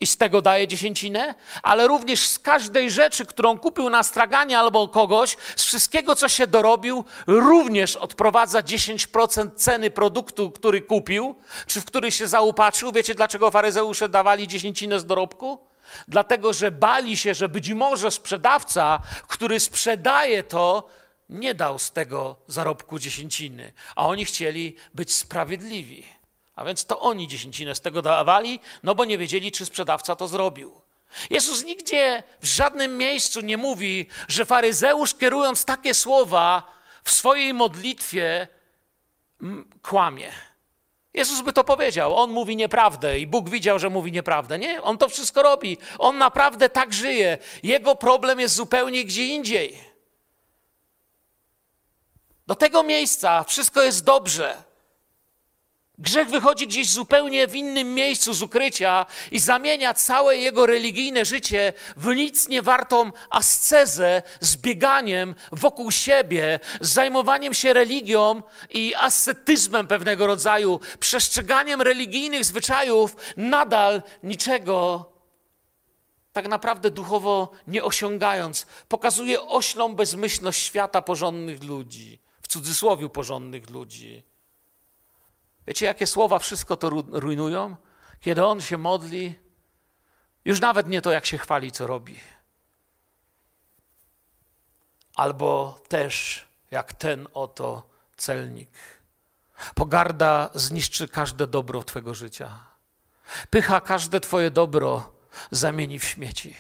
i z tego daje dziesięcinę, ale również z każdej rzeczy, którą kupił na straganie albo kogoś, z wszystkiego, co się dorobił, również odprowadza 10% ceny produktu, który kupił, czy w który się zaopatrzył. Wiecie, dlaczego faryzeusze dawali dziesięcinę z dorobku? Dlatego, że bali się, że być może sprzedawca, który sprzedaje to, nie dał z tego zarobku dziesięciny, a oni chcieli być sprawiedliwi. A więc to oni dziesięcinę z tego dawali, no bo nie wiedzieli, czy sprzedawca to zrobił. Jezus nigdzie w żadnym miejscu nie mówi, że faryzeusz kierując takie słowa w swojej modlitwie kłamie. Jezus by to powiedział. On mówi nieprawdę i Bóg widział, że mówi nieprawdę. Nie, on to wszystko robi. On naprawdę tak żyje. Jego problem jest zupełnie gdzie indziej. Do tego miejsca wszystko jest dobrze. Grzech wychodzi gdzieś zupełnie w innym miejscu z ukrycia i zamienia całe jego religijne życie w nic niewartą ascezę z bieganiem wokół siebie, z zajmowaniem się religią i ascetyzmem pewnego rodzaju, przestrzeganiem religijnych zwyczajów, nadal niczego tak naprawdę duchowo nie osiągając. Pokazuje oślą bezmyślność świata porządnych ludzi, w cudzysłowie porządnych ludzi. Wiecie, jakie słowa wszystko to rujnują? Kiedy on się modli, już nawet nie to, jak się chwali, co robi. Albo też jak ten oto celnik. Pogarda zniszczy każde dobro Twojego życia. Pycha każde Twoje dobro zamieni w śmieci.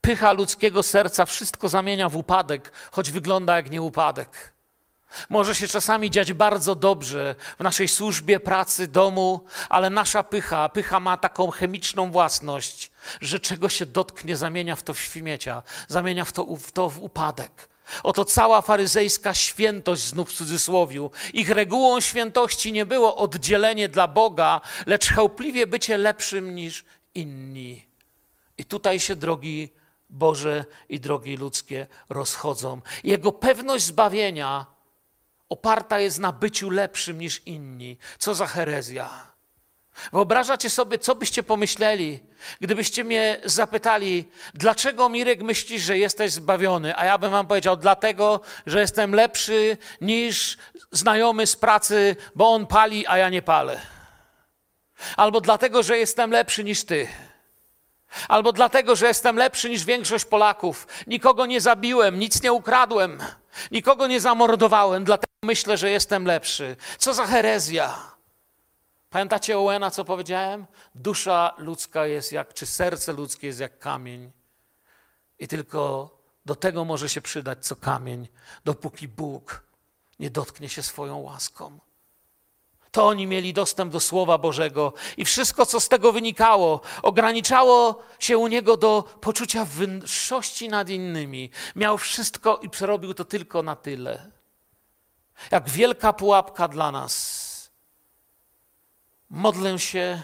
Pycha ludzkiego serca wszystko zamienia w upadek, choć wygląda jak nieupadek. Może się czasami dziać bardzo dobrze w naszej służbie, pracy, domu, ale nasza pycha, pycha ma taką chemiczną własność, że czego się dotknie, zamienia w to w śmiecia, zamienia w to, w to w upadek. Oto cała faryzejska świętość, znów w cudzysłowiu. Ich regułą świętości nie było oddzielenie dla Boga, lecz chełpliwie bycie lepszym niż inni. I tutaj się drogi Boże i drogi ludzkie rozchodzą. Jego pewność zbawienia oparta jest na byciu lepszym niż inni. Co za herezja. Wyobrażacie sobie, co byście pomyśleli, gdybyście mnie zapytali, dlaczego Mirek myślisz, że jesteś zbawiony? A ja bym wam powiedział, dlatego, że jestem lepszy niż znajomy z pracy, bo on pali, a ja nie palę. Albo dlatego, że jestem lepszy niż ty. Albo dlatego, że jestem lepszy niż większość Polaków. Nikogo nie zabiłem, nic nie ukradłem, nikogo nie zamordowałem, dlatego myślę, że jestem lepszy. Co za herezja. Pamiętacie Owena, co powiedziałem? Dusza ludzka jest jak, czy serce ludzkie jest jak kamień. I tylko do tego może się przydać co kamień, dopóki Bóg nie dotknie się swoją łaską. To oni mieli dostęp do Słowa Bożego i wszystko, co z tego wynikało, ograniczało się u niego do poczucia wyższości nad innymi. Miał wszystko i przerobił to tylko na tyle. Jak wielka pułapka dla nas. Modlę się,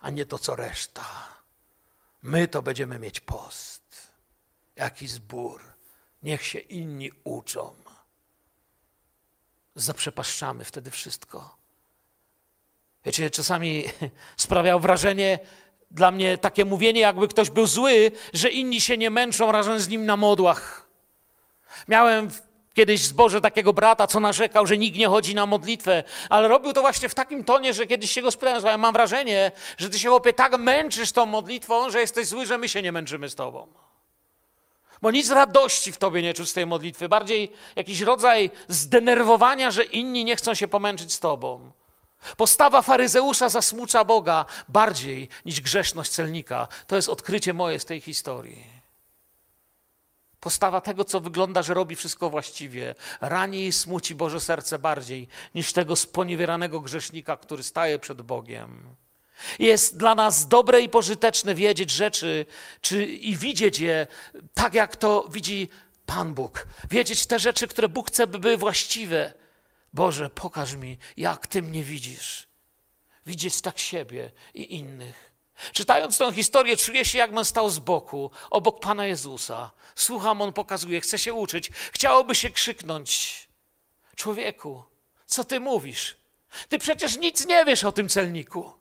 a nie to co reszta. My to będziemy mieć post. Jaki zbór. Niech się inni uczą zaprzepaszczamy wtedy wszystko. Wiecie, czasami sprawiał wrażenie dla mnie takie mówienie, jakby ktoś był zły, że inni się nie męczą razem z nim na modłach. Miałem kiedyś w zborze takiego brata, co narzekał, że nikt nie chodzi na modlitwę, ale robił to właśnie w takim tonie, że kiedyś się go spytałem, że mam wrażenie, że ty się chłopie tak męczysz tą modlitwą, że jesteś zły, że my się nie męczymy z tobą. Bo nic radości w tobie nie czuć z tej modlitwy, bardziej jakiś rodzaj zdenerwowania, że inni nie chcą się pomęczyć z tobą. Postawa faryzeusza zasmucza Boga bardziej niż grzeszność celnika. To jest odkrycie moje z tej historii. Postawa tego, co wygląda, że robi wszystko właściwie, rani i smuci Boże serce bardziej niż tego sponiewieranego grzesznika, który staje przed Bogiem. Jest dla nas dobre i pożyteczne wiedzieć rzeczy czy, i widzieć je tak, jak to widzi Pan Bóg. Wiedzieć te rzeczy, które Bóg chce, by były właściwe. Boże, pokaż mi, jak Ty mnie widzisz. Widzieć tak siebie i innych. Czytając tę historię, czuję się, jakbym stał z boku, obok Pana Jezusa. Słucham, On pokazuje, chce się uczyć. Chciałoby się krzyknąć. Człowieku, co Ty mówisz? Ty przecież nic nie wiesz o tym celniku.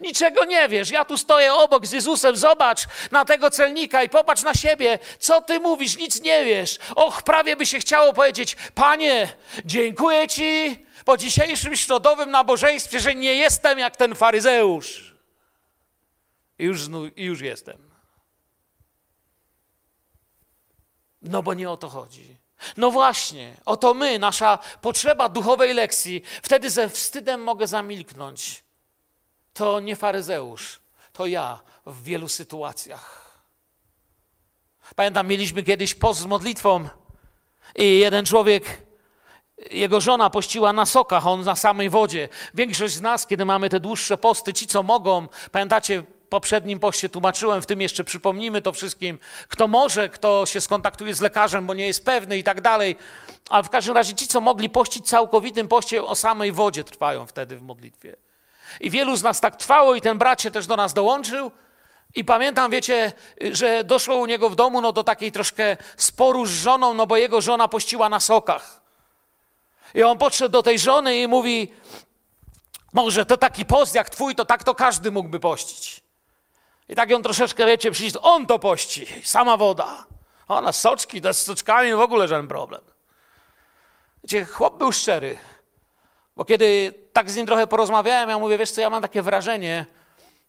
Niczego nie wiesz. Ja tu stoję obok z Jezusem. Zobacz na tego celnika i popatrz na siebie. Co ty mówisz? Nic nie wiesz. Och, prawie by się chciało powiedzieć: Panie, dziękuję ci po dzisiejszym środowym nabożeństwie, że nie jestem jak ten faryzeusz. I już, i już jestem. No bo nie o to chodzi. No właśnie, oto my, nasza potrzeba duchowej lekcji. Wtedy ze wstydem mogę zamilknąć to nie faryzeusz, to ja w wielu sytuacjach. Pamiętam, mieliśmy kiedyś post z modlitwą i jeden człowiek jego żona pościła na sokach, on na samej wodzie. Większość z nas, kiedy mamy te dłuższe posty, ci co mogą, pamiętacie, poprzednim poście tłumaczyłem, w tym jeszcze przypomnimy to wszystkim, kto może, kto się skontaktuje z lekarzem, bo nie jest pewny i tak dalej. A w każdym razie ci, co mogli pościć całkowitym poście, o samej wodzie trwają wtedy w modlitwie. I wielu z nas tak trwało i ten brat się też do nas dołączył. I pamiętam, wiecie, że doszło u niego w domu no, do takiej troszkę sporu z żoną, no bo jego żona pościła na sokach. I on podszedł do tej żony i mówi, może to taki post jak twój, to tak to każdy mógłby pościć. I tak ją troszeczkę, wiecie, przyjść, on to pości, sama woda. Ona soczki, to z soczkami w ogóle żaden problem. Wiecie, chłop był szczery. Bo kiedy tak z nim trochę porozmawiałem, ja mówię, wiesz co, ja mam takie wrażenie,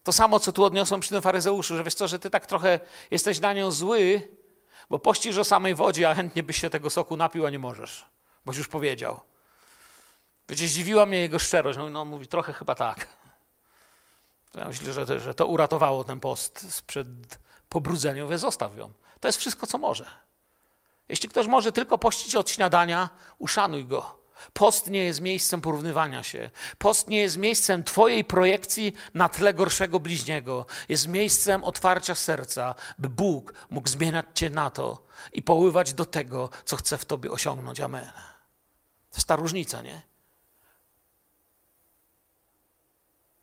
to samo, co tu odniosłem przy tym faryzeuszu, że wiesz co, że ty tak trochę jesteś na nią zły, bo pościsz o samej wodzie, a chętnie byś się tego soku napił, a nie możesz, boś już powiedział. Wiecie, zdziwiła mnie jego szczerość. No, no mówi, trochę chyba tak. Ja myślę, że to, że to uratowało ten post sprzed pobrudzenia. Mówię, zostaw ją. To jest wszystko, co może. Jeśli ktoś może tylko pościć od śniadania, uszanuj go. Post nie jest miejscem porównywania się. Post nie jest miejscem Twojej projekcji na tle gorszego bliźniego. Jest miejscem otwarcia serca, by Bóg mógł zmieniać Cię na to i poływać do tego, co chce w Tobie osiągnąć. Amen. To jest ta różnica, nie?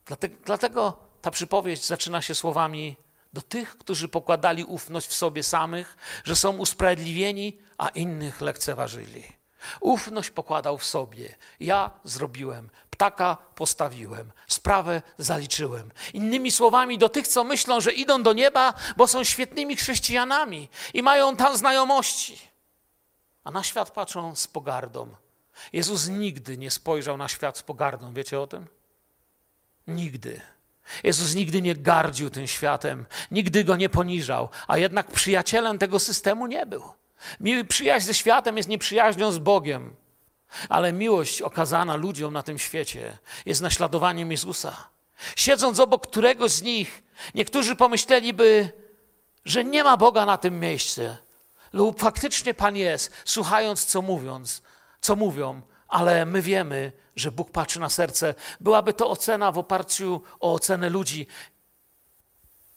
Dlatego, dlatego ta przypowieść zaczyna się słowami do tych, którzy pokładali ufność w sobie samych, że są usprawiedliwieni, a innych lekceważyli. Ufność pokładał w sobie. Ja zrobiłem, ptaka postawiłem, sprawę zaliczyłem. Innymi słowami, do tych, co myślą, że idą do nieba, bo są świetnymi chrześcijanami i mają tam znajomości, a na świat patrzą z pogardą. Jezus nigdy nie spojrzał na świat z pogardą. Wiecie o tym? Nigdy. Jezus nigdy nie gardził tym światem, nigdy go nie poniżał, a jednak przyjacielem tego systemu nie był. Przyjaźń ze światem jest nieprzyjaźnią z Bogiem, ale miłość okazana ludziom na tym świecie jest naśladowaniem Jezusa. Siedząc obok któregoś z nich, niektórzy pomyśleliby, że nie ma Boga na tym miejscu, lub faktycznie Pan jest, słuchając co mówiąc, co mówią, ale my wiemy, że Bóg patrzy na serce. Byłaby to ocena w oparciu o ocenę ludzi.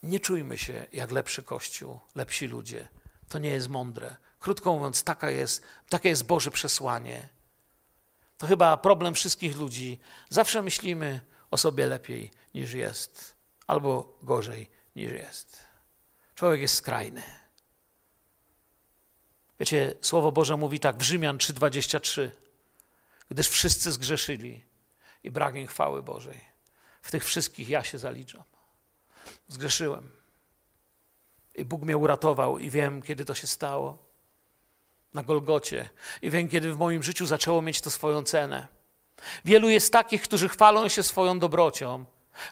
Nie czujmy się jak lepszy Kościół, lepsi ludzie. To nie jest mądre. Krótko mówiąc, taka jest, takie jest Boże przesłanie. To chyba problem wszystkich ludzi. Zawsze myślimy o sobie lepiej niż jest, albo gorzej niż jest. Człowiek jest skrajny. Wiecie, Słowo Boże mówi tak w Rzymian 3:23 gdyż wszyscy zgrzeszyli i brak im chwały Bożej. W tych wszystkich ja się zaliczam. Zgrzeszyłem. I Bóg mnie uratował i wiem, kiedy to się stało. Na Golgocie. I wiem, kiedy w moim życiu zaczęło mieć to swoją cenę. Wielu jest takich, którzy chwalą się swoją dobrocią,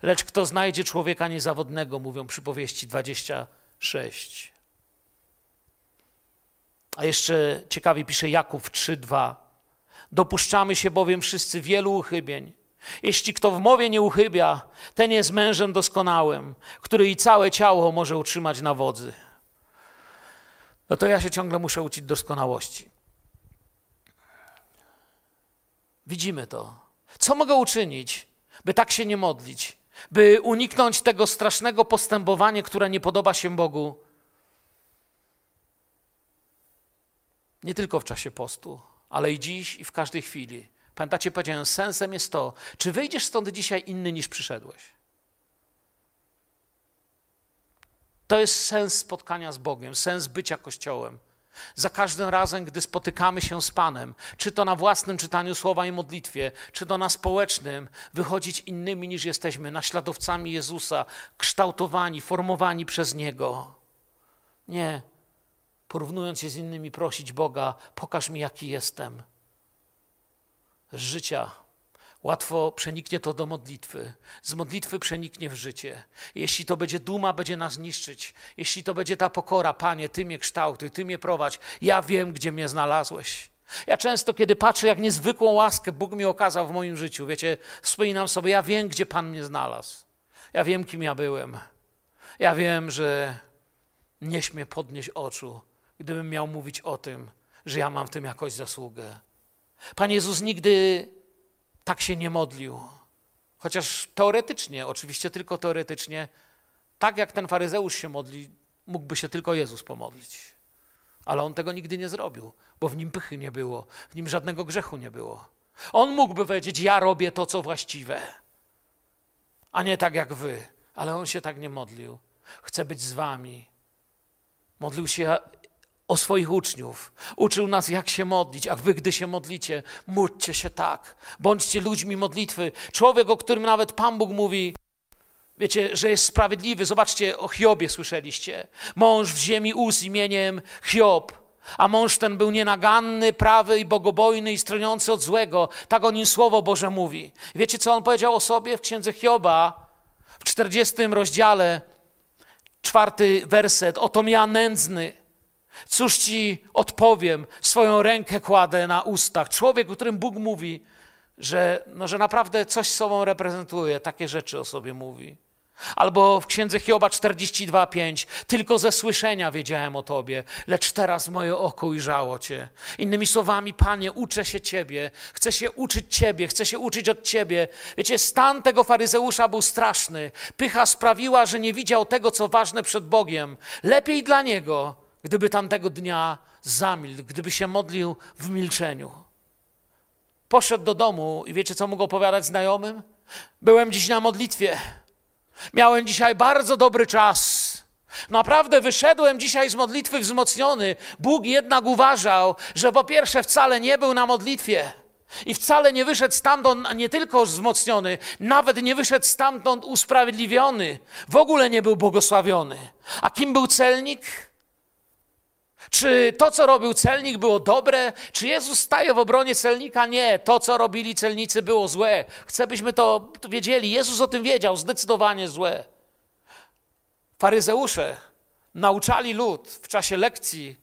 lecz kto znajdzie człowieka niezawodnego, mówią przypowieści 26. A jeszcze ciekawie pisze Jakub 3:2. Dopuszczamy się bowiem wszyscy wielu uchybień. Jeśli kto w mowie nie uchybia, ten jest mężem doskonałym, który i całe ciało może utrzymać na wodzy. No to ja się ciągle muszę uczyć doskonałości. Widzimy to. Co mogę uczynić, by tak się nie modlić, by uniknąć tego strasznego postępowania, które nie podoba się Bogu? Nie tylko w czasie postu, ale i dziś, i w każdej chwili. Pamiętacie, powiedziałem, sensem jest to, czy wyjdziesz stąd dzisiaj inny niż przyszedłeś. To jest sens spotkania z Bogiem, sens bycia Kościołem. Za każdym razem, gdy spotykamy się z Panem, czy to na własnym czytaniu słowa i modlitwie, czy to na społecznym, wychodzić innymi niż jesteśmy, naśladowcami Jezusa, kształtowani, formowani przez Niego. Nie, porównując się z innymi, prosić Boga, pokaż mi, jaki jestem. Z życia łatwo przeniknie to do modlitwy. Z modlitwy przeniknie w życie. Jeśli to będzie duma, będzie nas niszczyć. Jeśli to będzie ta pokora, Panie, Ty mnie kształtuj, Ty mnie prowadź. Ja wiem, gdzie mnie znalazłeś. Ja często, kiedy patrzę, jak niezwykłą łaskę Bóg mi okazał w moim życiu, wiecie, wspominam sobie, ja wiem, gdzie Pan mnie znalazł. Ja wiem, kim ja byłem. Ja wiem, że nie śmie podnieść oczu gdybym miał mówić o tym, że ja mam w tym jakąś zasługę. Pan Jezus nigdy tak się nie modlił. Chociaż teoretycznie, oczywiście tylko teoretycznie, tak jak ten faryzeusz się modli, mógłby się tylko Jezus pomodlić. Ale on tego nigdy nie zrobił, bo w nim pychy nie było, w nim żadnego grzechu nie było. On mógłby powiedzieć: Ja robię to, co właściwe, a nie tak jak wy. Ale on się tak nie modlił. Chcę być z wami. Modlił się o swoich uczniów. Uczył nas, jak się modlić. A wy, gdy się modlicie, módlcie się tak. Bądźcie ludźmi modlitwy. Człowiek, o którym nawet Pan Bóg mówi, wiecie, że jest sprawiedliwy. Zobaczcie, o Hiobie słyszeliście. Mąż w ziemi ust imieniem Hiob. A mąż ten był nienaganny, prawy i bogobojny i stroniący od złego. Tak o nim Słowo Boże mówi. Wiecie, co on powiedział o sobie w księdze Hioba? W 40 rozdziale, czwarty werset. Oto ja nędzny. Cóż ci odpowiem? Swoją rękę kładę na ustach. Człowiek, o którym Bóg mówi, że, no, że naprawdę coś sobą reprezentuje, takie rzeczy o sobie mówi. Albo w księdze Hioba 42:5 tylko ze słyszenia wiedziałem o tobie, lecz teraz moje oko ujrzało cię. Innymi słowami, Panie, uczę się ciebie, chcę się uczyć ciebie, chcę się uczyć od ciebie. Wiecie, stan tego faryzeusza był straszny. Pycha sprawiła, że nie widział tego, co ważne przed Bogiem. Lepiej dla niego, gdyby tamtego dnia zamilkł, gdyby się modlił w milczeniu. Poszedł do domu i wiecie, co mógł opowiadać znajomym? Byłem dziś na modlitwie. Miałem dzisiaj bardzo dobry czas. Naprawdę wyszedłem dzisiaj z modlitwy wzmocniony. Bóg jednak uważał, że po pierwsze wcale nie był na modlitwie. I wcale nie wyszedł stamtąd nie tylko wzmocniony, nawet nie wyszedł stamtąd usprawiedliwiony. W ogóle nie był błogosławiony. A kim był celnik? Czy to, co robił celnik, było dobre? Czy Jezus staje w obronie celnika? Nie. To, co robili celnicy, było złe. Chcę, byśmy to wiedzieli. Jezus o tym wiedział, zdecydowanie złe. Faryzeusze nauczali lud w czasie lekcji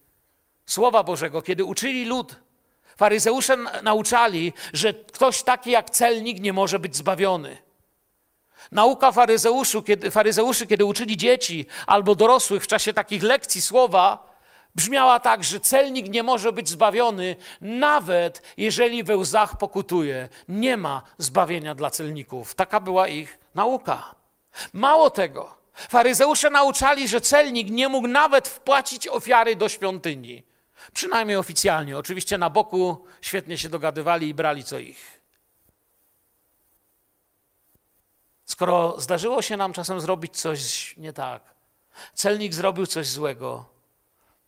Słowa Bożego, kiedy uczyli lud. Faryzeusze nauczali, że ktoś taki jak celnik nie może być zbawiony. Nauka faryzeuszu, kiedy, faryzeuszy, kiedy uczyli dzieci albo dorosłych w czasie takich lekcji słowa, brzmiała tak, że celnik nie może być zbawiony, nawet jeżeli we łzach pokutuje. Nie ma zbawienia dla celników. Taka była ich nauka. Mało tego, faryzeusze nauczali, że celnik nie mógł nawet wpłacić ofiary do świątyni. Przynajmniej oficjalnie. Oczywiście na boku świetnie się dogadywali i brali co ich. Skoro zdarzyło się nam czasem zrobić coś nie tak, celnik zrobił coś złego,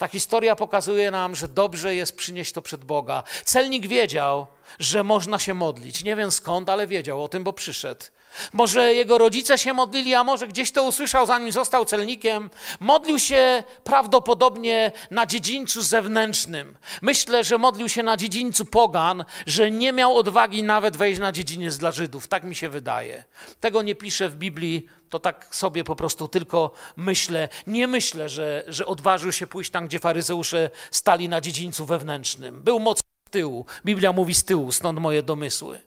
ta historia pokazuje nam, że dobrze jest przynieść to przed Boga. Celnik wiedział, że można się modlić. Nie wiem skąd, ale wiedział o tym, bo przyszedł. Może jego rodzice się modlili, a może gdzieś to usłyszał, zanim został celnikiem. Modlił się prawdopodobnie na dziedzińcu zewnętrznym. Myślę, że modlił się na dziedzińcu pogan, że nie miał odwagi nawet wejść na dziedziniec dla Żydów. Tak mi się wydaje. Tego nie pisze w Biblii, to tak sobie po prostu tylko myślę. Nie myślę, że, że odważył się pójść tam, gdzie faryzeusze stali na dziedzińcu wewnętrznym. Był mocno z tyłu. Biblia mówi z tyłu, stąd moje domysły.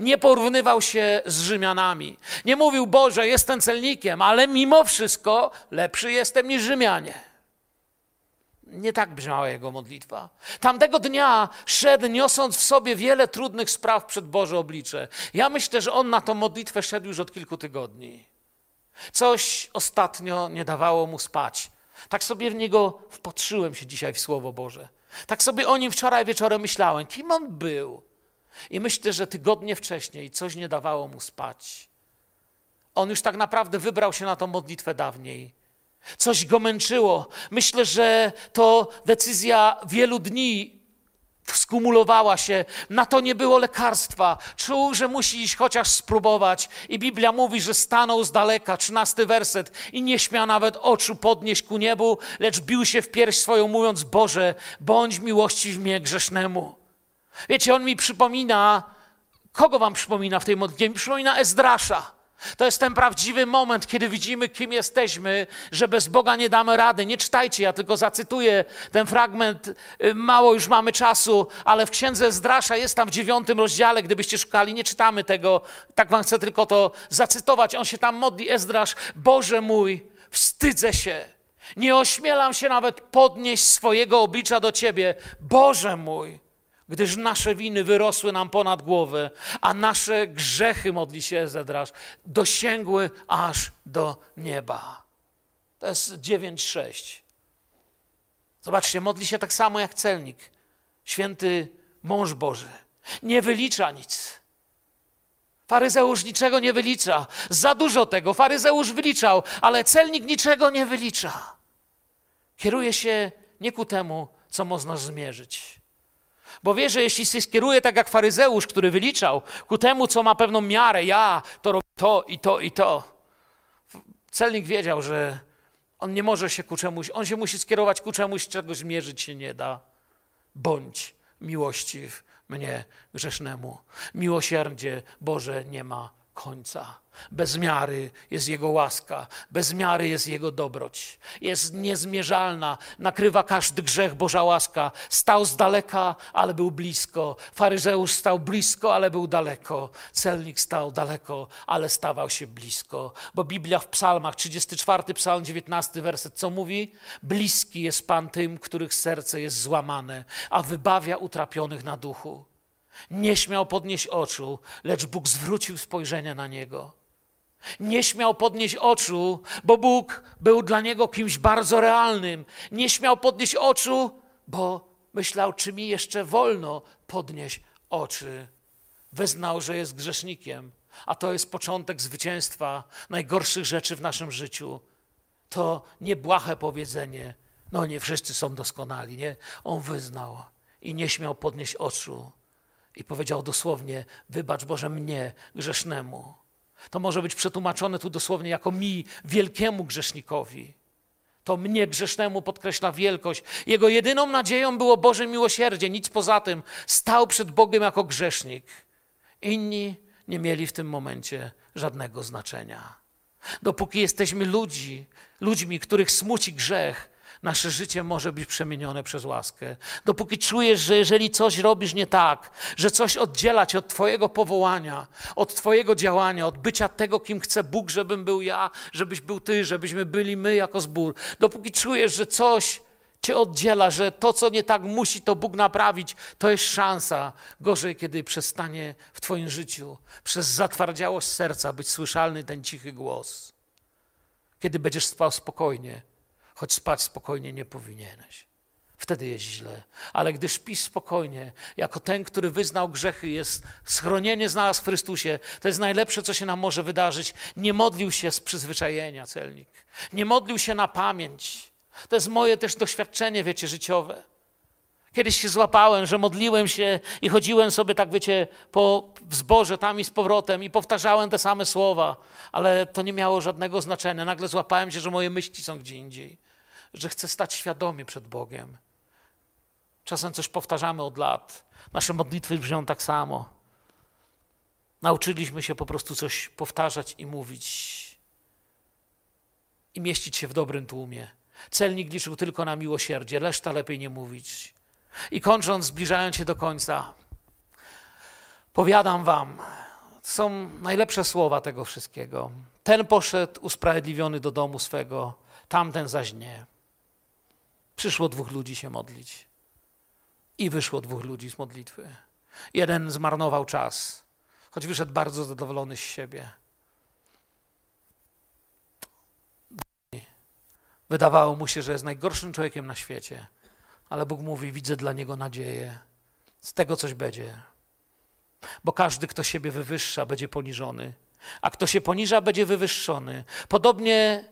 Nie porównywał się z Rzymianami. Nie mówił, Boże, jestem celnikiem, ale mimo wszystko lepszy jestem niż Rzymianie. Nie tak brzmiała jego modlitwa. Tamtego dnia szedł, niosąc w sobie wiele trudnych spraw przed Boże oblicze. Ja myślę, że on na tą modlitwę szedł już od kilku tygodni. Coś ostatnio nie dawało mu spać. Tak sobie w niego wpatrzyłem się dzisiaj w Słowo Boże. Tak sobie o nim wczoraj wieczorem myślałem, kim on był. I myślę, że tygodnie wcześniej coś nie dawało mu spać. On już tak naprawdę wybrał się na tą modlitwę dawniej. Coś go męczyło. Myślę, że to decyzja wielu dni skumulowała się, na to nie było lekarstwa. Czuł, że musi iść chociaż spróbować. I Biblia mówi, że stanął z daleka, trzynasty werset, i nie śmiał nawet oczu podnieść ku niebu, lecz bił się w pierś swoją, mówiąc: Boże, bądź miłości w mnie grzesznemu. Wiecie, on mi przypomina, kogo wam przypomina w tej modlitwie? Mi przypomina Ezdrasza. To jest ten prawdziwy moment, kiedy widzimy, kim jesteśmy, że bez Boga nie damy rady. Nie czytajcie, ja tylko zacytuję ten fragment. Y, mało już mamy czasu, ale w księdze Zdrasza jest tam w dziewiątym rozdziale, gdybyście szukali. Nie czytamy tego, tak wam chcę tylko to zacytować. On się tam modli, Ezdrasz, Boże mój, wstydzę się. Nie ośmielam się nawet podnieść swojego oblicza do Ciebie. Boże mój, gdyż nasze winy wyrosły nam ponad głowę, a nasze grzechy, modli się Ezedrasz, dosięgły aż do nieba. To jest 9,6. Zobaczcie, modli się tak samo jak celnik, święty mąż Boży. Nie wylicza nic. Faryzeusz niczego nie wylicza. Za dużo tego. Faryzeusz wyliczał, ale celnik niczego nie wylicza. Kieruje się nie ku temu, co można zmierzyć. Bo wie, że jeśli się skieruje tak jak faryzeusz, który wyliczał, ku temu, co ma pewną miarę, ja to robię to i to i to. Celnik wiedział, że on nie może się ku czemuś, on się musi skierować ku czemuś, czego zmierzyć się nie da. Bądź miłościw mnie grzesznemu. Miłosierdzie Boże nie ma końca. Bez miary jest Jego łaska, bez miary jest Jego dobroć. Jest niezmierzalna, nakrywa każdy grzech Boża łaska. Stał z daleka, ale był blisko. Faryzeusz stał blisko, ale był daleko. Celnik stał daleko, ale stawał się blisko. Bo Biblia w psalmach, 34 psalm, 19 werset, co mówi? Bliski jest Pan tym, których serce jest złamane, a wybawia utrapionych na duchu. Nie śmiał podnieść oczu, lecz Bóg zwrócił spojrzenie na niego. Nie śmiał podnieść oczu, bo Bóg był dla niego kimś bardzo realnym. Nie śmiał podnieść oczu, bo myślał, czy mi jeszcze wolno podnieść oczy. Wyznał, że jest grzesznikiem, a to jest początek zwycięstwa najgorszych rzeczy w naszym życiu. To niebłahe powiedzenie. No nie wszyscy są doskonali, nie? On wyznał i nie śmiał podnieść oczu. I powiedział dosłownie: Wybacz Boże mnie, grzesznemu. To może być przetłumaczone tu dosłownie jako mi, wielkiemu grzesznikowi. To mnie grzesznemu podkreśla wielkość. Jego jedyną nadzieją było Boże miłosierdzie, nic poza tym. Stał przed Bogiem jako grzesznik. Inni nie mieli w tym momencie żadnego znaczenia. Dopóki jesteśmy ludzi, ludźmi, których smuci grzech, nasze życie może być przemienione przez łaskę. Dopóki czujesz, że jeżeli coś robisz nie tak, że coś oddziela cię od Twojego powołania, od Twojego działania, od bycia tego, kim chce Bóg, żebym był ja, żebyś był Ty, żebyśmy byli my jako zbór, dopóki czujesz, że coś cię oddziela, że to, co nie tak musi to Bóg naprawić, to jest szansa. Gorzej, kiedy przestanie w Twoim życiu przez zatwardziałość serca być słyszalny ten cichy głos. Kiedy będziesz spał spokojnie, choć spać spokojnie nie powinieneś. Wtedy jest źle. Ale gdy śpisz spokojnie, jako ten, który wyznał grzechy, jest schronienie znalazł w Chrystusie, to jest najlepsze, co się nam może wydarzyć. Nie modlił się z przyzwyczajenia celnik. Nie modlił się na pamięć. To jest moje też doświadczenie, wiecie, życiowe. Kiedyś się złapałem, że modliłem się i chodziłem sobie tak, wiecie, po zboże tam i z powrotem i powtarzałem te same słowa, ale to nie miało żadnego znaczenia. Nagle złapałem się, że moje myśli są gdzie indziej, że chcę stać świadomie przed Bogiem. Czasem coś powtarzamy od lat. Nasze modlitwy brzmią tak samo. Nauczyliśmy się po prostu coś powtarzać i mówić i mieścić się w dobrym tłumie. Celnik liczył tylko na miłosierdzie, reszta lepiej nie mówić. I kończąc, zbliżając się do końca, powiadam wam, są najlepsze słowa tego wszystkiego. Ten poszedł usprawiedliwiony do domu swego, tamten zaś nie. Przyszło dwóch ludzi się modlić. I wyszło dwóch ludzi z modlitwy. Jeden zmarnował czas, choć wyszedł bardzo zadowolony z siebie. Wydawało mu się, że jest najgorszym człowiekiem na świecie ale Bóg mówi: Widzę dla niego nadzieję. Z tego coś będzie. Bo każdy, kto siebie wywyższa, będzie poniżony, a kto się poniża, będzie wywyższony. Podobnie,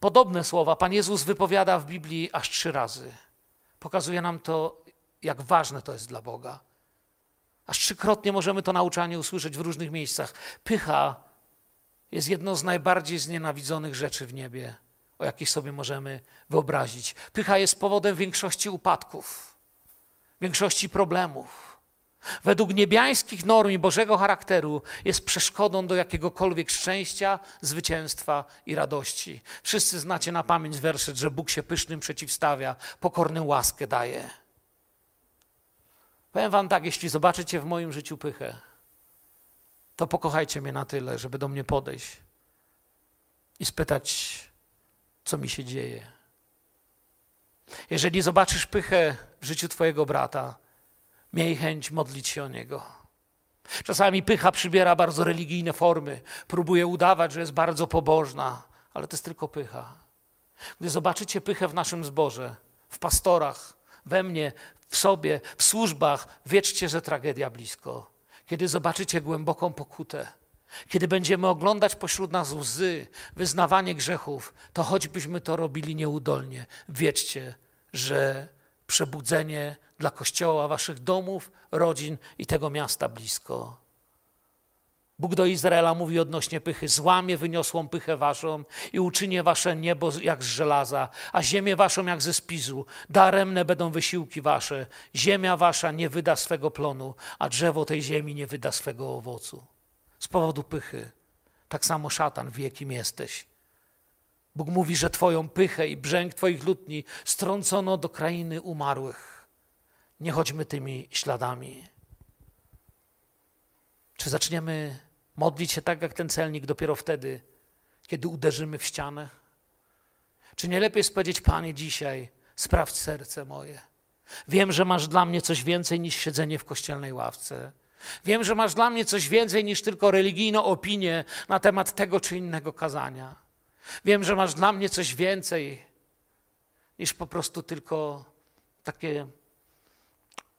podobne słowa Pan Jezus wypowiada w Biblii aż trzy razy. Pokazuje nam to, jak ważne to jest dla Boga. Aż trzykrotnie możemy to nauczanie usłyszeć w różnych miejscach. Pycha jest jedną z najbardziej znienawidzonych rzeczy w niebie o jakich sobie możemy wyobrazić. Pycha jest powodem większości upadków, większości problemów. Według niebiańskich norm i Bożego charakteru jest przeszkodą do jakiegokolwiek szczęścia, zwycięstwa i radości. Wszyscy znacie na pamięć werset, że Bóg się pysznym przeciwstawia, pokornym łaskę daje. Powiem wam tak, jeśli zobaczycie w moim życiu pychę, to pokochajcie mnie na tyle, żeby do mnie podejść i spytać, co mi się dzieje. Jeżeli zobaczysz pychę w życiu Twojego brata, Miej chęć modlić się o Niego. Czasami pycha przybiera bardzo religijne formy, próbuje udawać, że jest bardzo pobożna, ale to jest tylko pycha. Gdy zobaczycie pychę w naszym zborze, w pastorach, we mnie, w sobie, w służbach, wiedzcie, że tragedia blisko. Kiedy zobaczycie głęboką pokutę, kiedy będziemy oglądać pośród nas łzy, wyznawanie grzechów, to choćbyśmy to robili nieudolnie, wiedzcie, że przebudzenie dla Kościoła, waszych domów, rodzin i tego miasta blisko. Bóg do Izraela mówi odnośnie pychy: Złamie wyniosłą pychę waszą i uczynię wasze niebo jak z żelaza, a ziemię waszą jak ze spizu. Daremne będą wysiłki wasze. Ziemia wasza nie wyda swego plonu, a drzewo tej ziemi nie wyda swego owocu. Z powodu pychy. Tak samo szatan wie, kim jesteś. Bóg mówi, że twoją pychę i brzęk twoich lutni strącono do krainy umarłych. Nie chodźmy tymi śladami. Czy zaczniemy modlić się tak jak ten celnik dopiero wtedy, kiedy uderzymy w ścianę? Czy nie lepiej powiedzieć, Panie, dzisiaj sprawdź serce moje. Wiem, że masz dla mnie coś więcej niż siedzenie w kościelnej ławce. Wiem, że masz dla mnie coś więcej niż tylko religijną opinię na temat tego czy innego kazania. Wiem, że masz dla mnie coś więcej niż po prostu tylko takie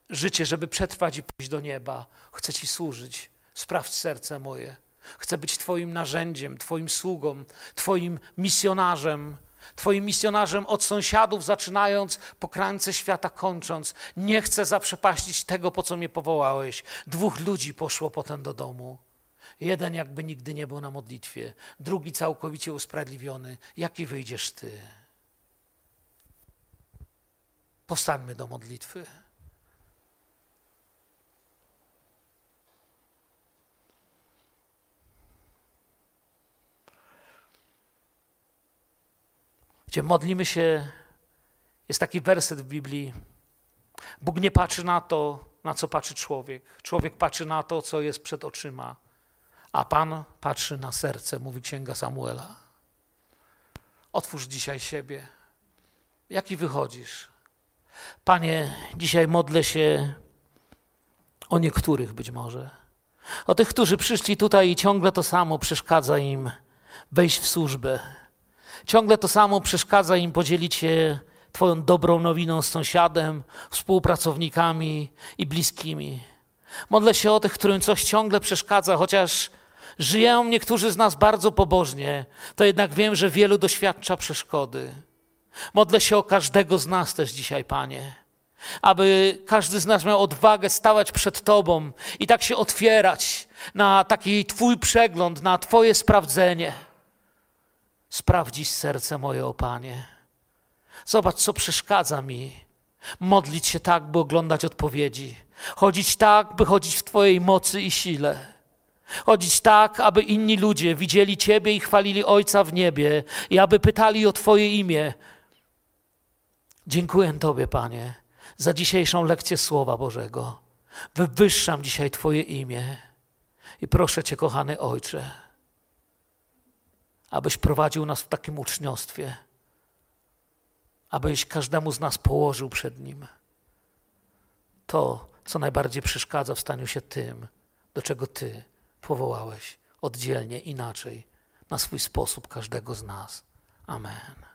życie, żeby przetrwać i pójść do nieba. Chcę Ci służyć. Sprawdź serce moje. Chcę być Twoim narzędziem, Twoim sługą, Twoim misjonarzem. Twoim misjonarzem od sąsiadów, zaczynając po krańce świata kończąc. Nie chcę zaprzepaścić tego, po co mnie powołałeś. Dwóch ludzi poszło potem do domu. Jeden jakby nigdy nie był na modlitwie, drugi całkowicie usprawiedliwiony. Jaki wyjdziesz ty? Powstańmy do modlitwy. Gdzie modlimy się, jest taki werset w Biblii. Bóg nie patrzy na to, na co patrzy człowiek. Człowiek patrzy na to, co jest przed oczyma, a Pan patrzy na serce, mówi księga Samuela. Otwórz dzisiaj siebie. Jaki wychodzisz? Panie, dzisiaj modlę się o niektórych być może. O tych, którzy przyszli tutaj i ciągle to samo przeszkadza im wejść w służbę Ciągle to samo przeszkadza im podzielić się Twoją dobrą nowiną z sąsiadem, współpracownikami i bliskimi. Modlę się o tych, którym coś ciągle przeszkadza, chociaż żyją niektórzy z nas bardzo pobożnie, to jednak wiem, że wielu doświadcza przeszkody. Modlę się o każdego z nas też dzisiaj, Panie, aby każdy z nas miał odwagę stawać przed Tobą i tak się otwierać na taki Twój przegląd, na Twoje sprawdzenie. Sprawdzić serce moje, o Panie. Zobacz, co przeszkadza mi. Modlić się tak, by oglądać odpowiedzi. Chodzić tak, by chodzić w Twojej mocy i sile. Chodzić tak, aby inni ludzie widzieli Ciebie i chwalili Ojca w niebie i aby pytali o Twoje imię. Dziękuję Tobie, Panie, za dzisiejszą lekcję Słowa Bożego. Wywyższam dzisiaj Twoje imię i proszę Cię, kochany Ojcze, abyś prowadził nas w takim uczniostwie, abyś każdemu z nas położył przed Nim to, co najbardziej przeszkadza w staniu się tym, do czego Ty powołałeś oddzielnie, inaczej, na swój sposób każdego z nas. Amen.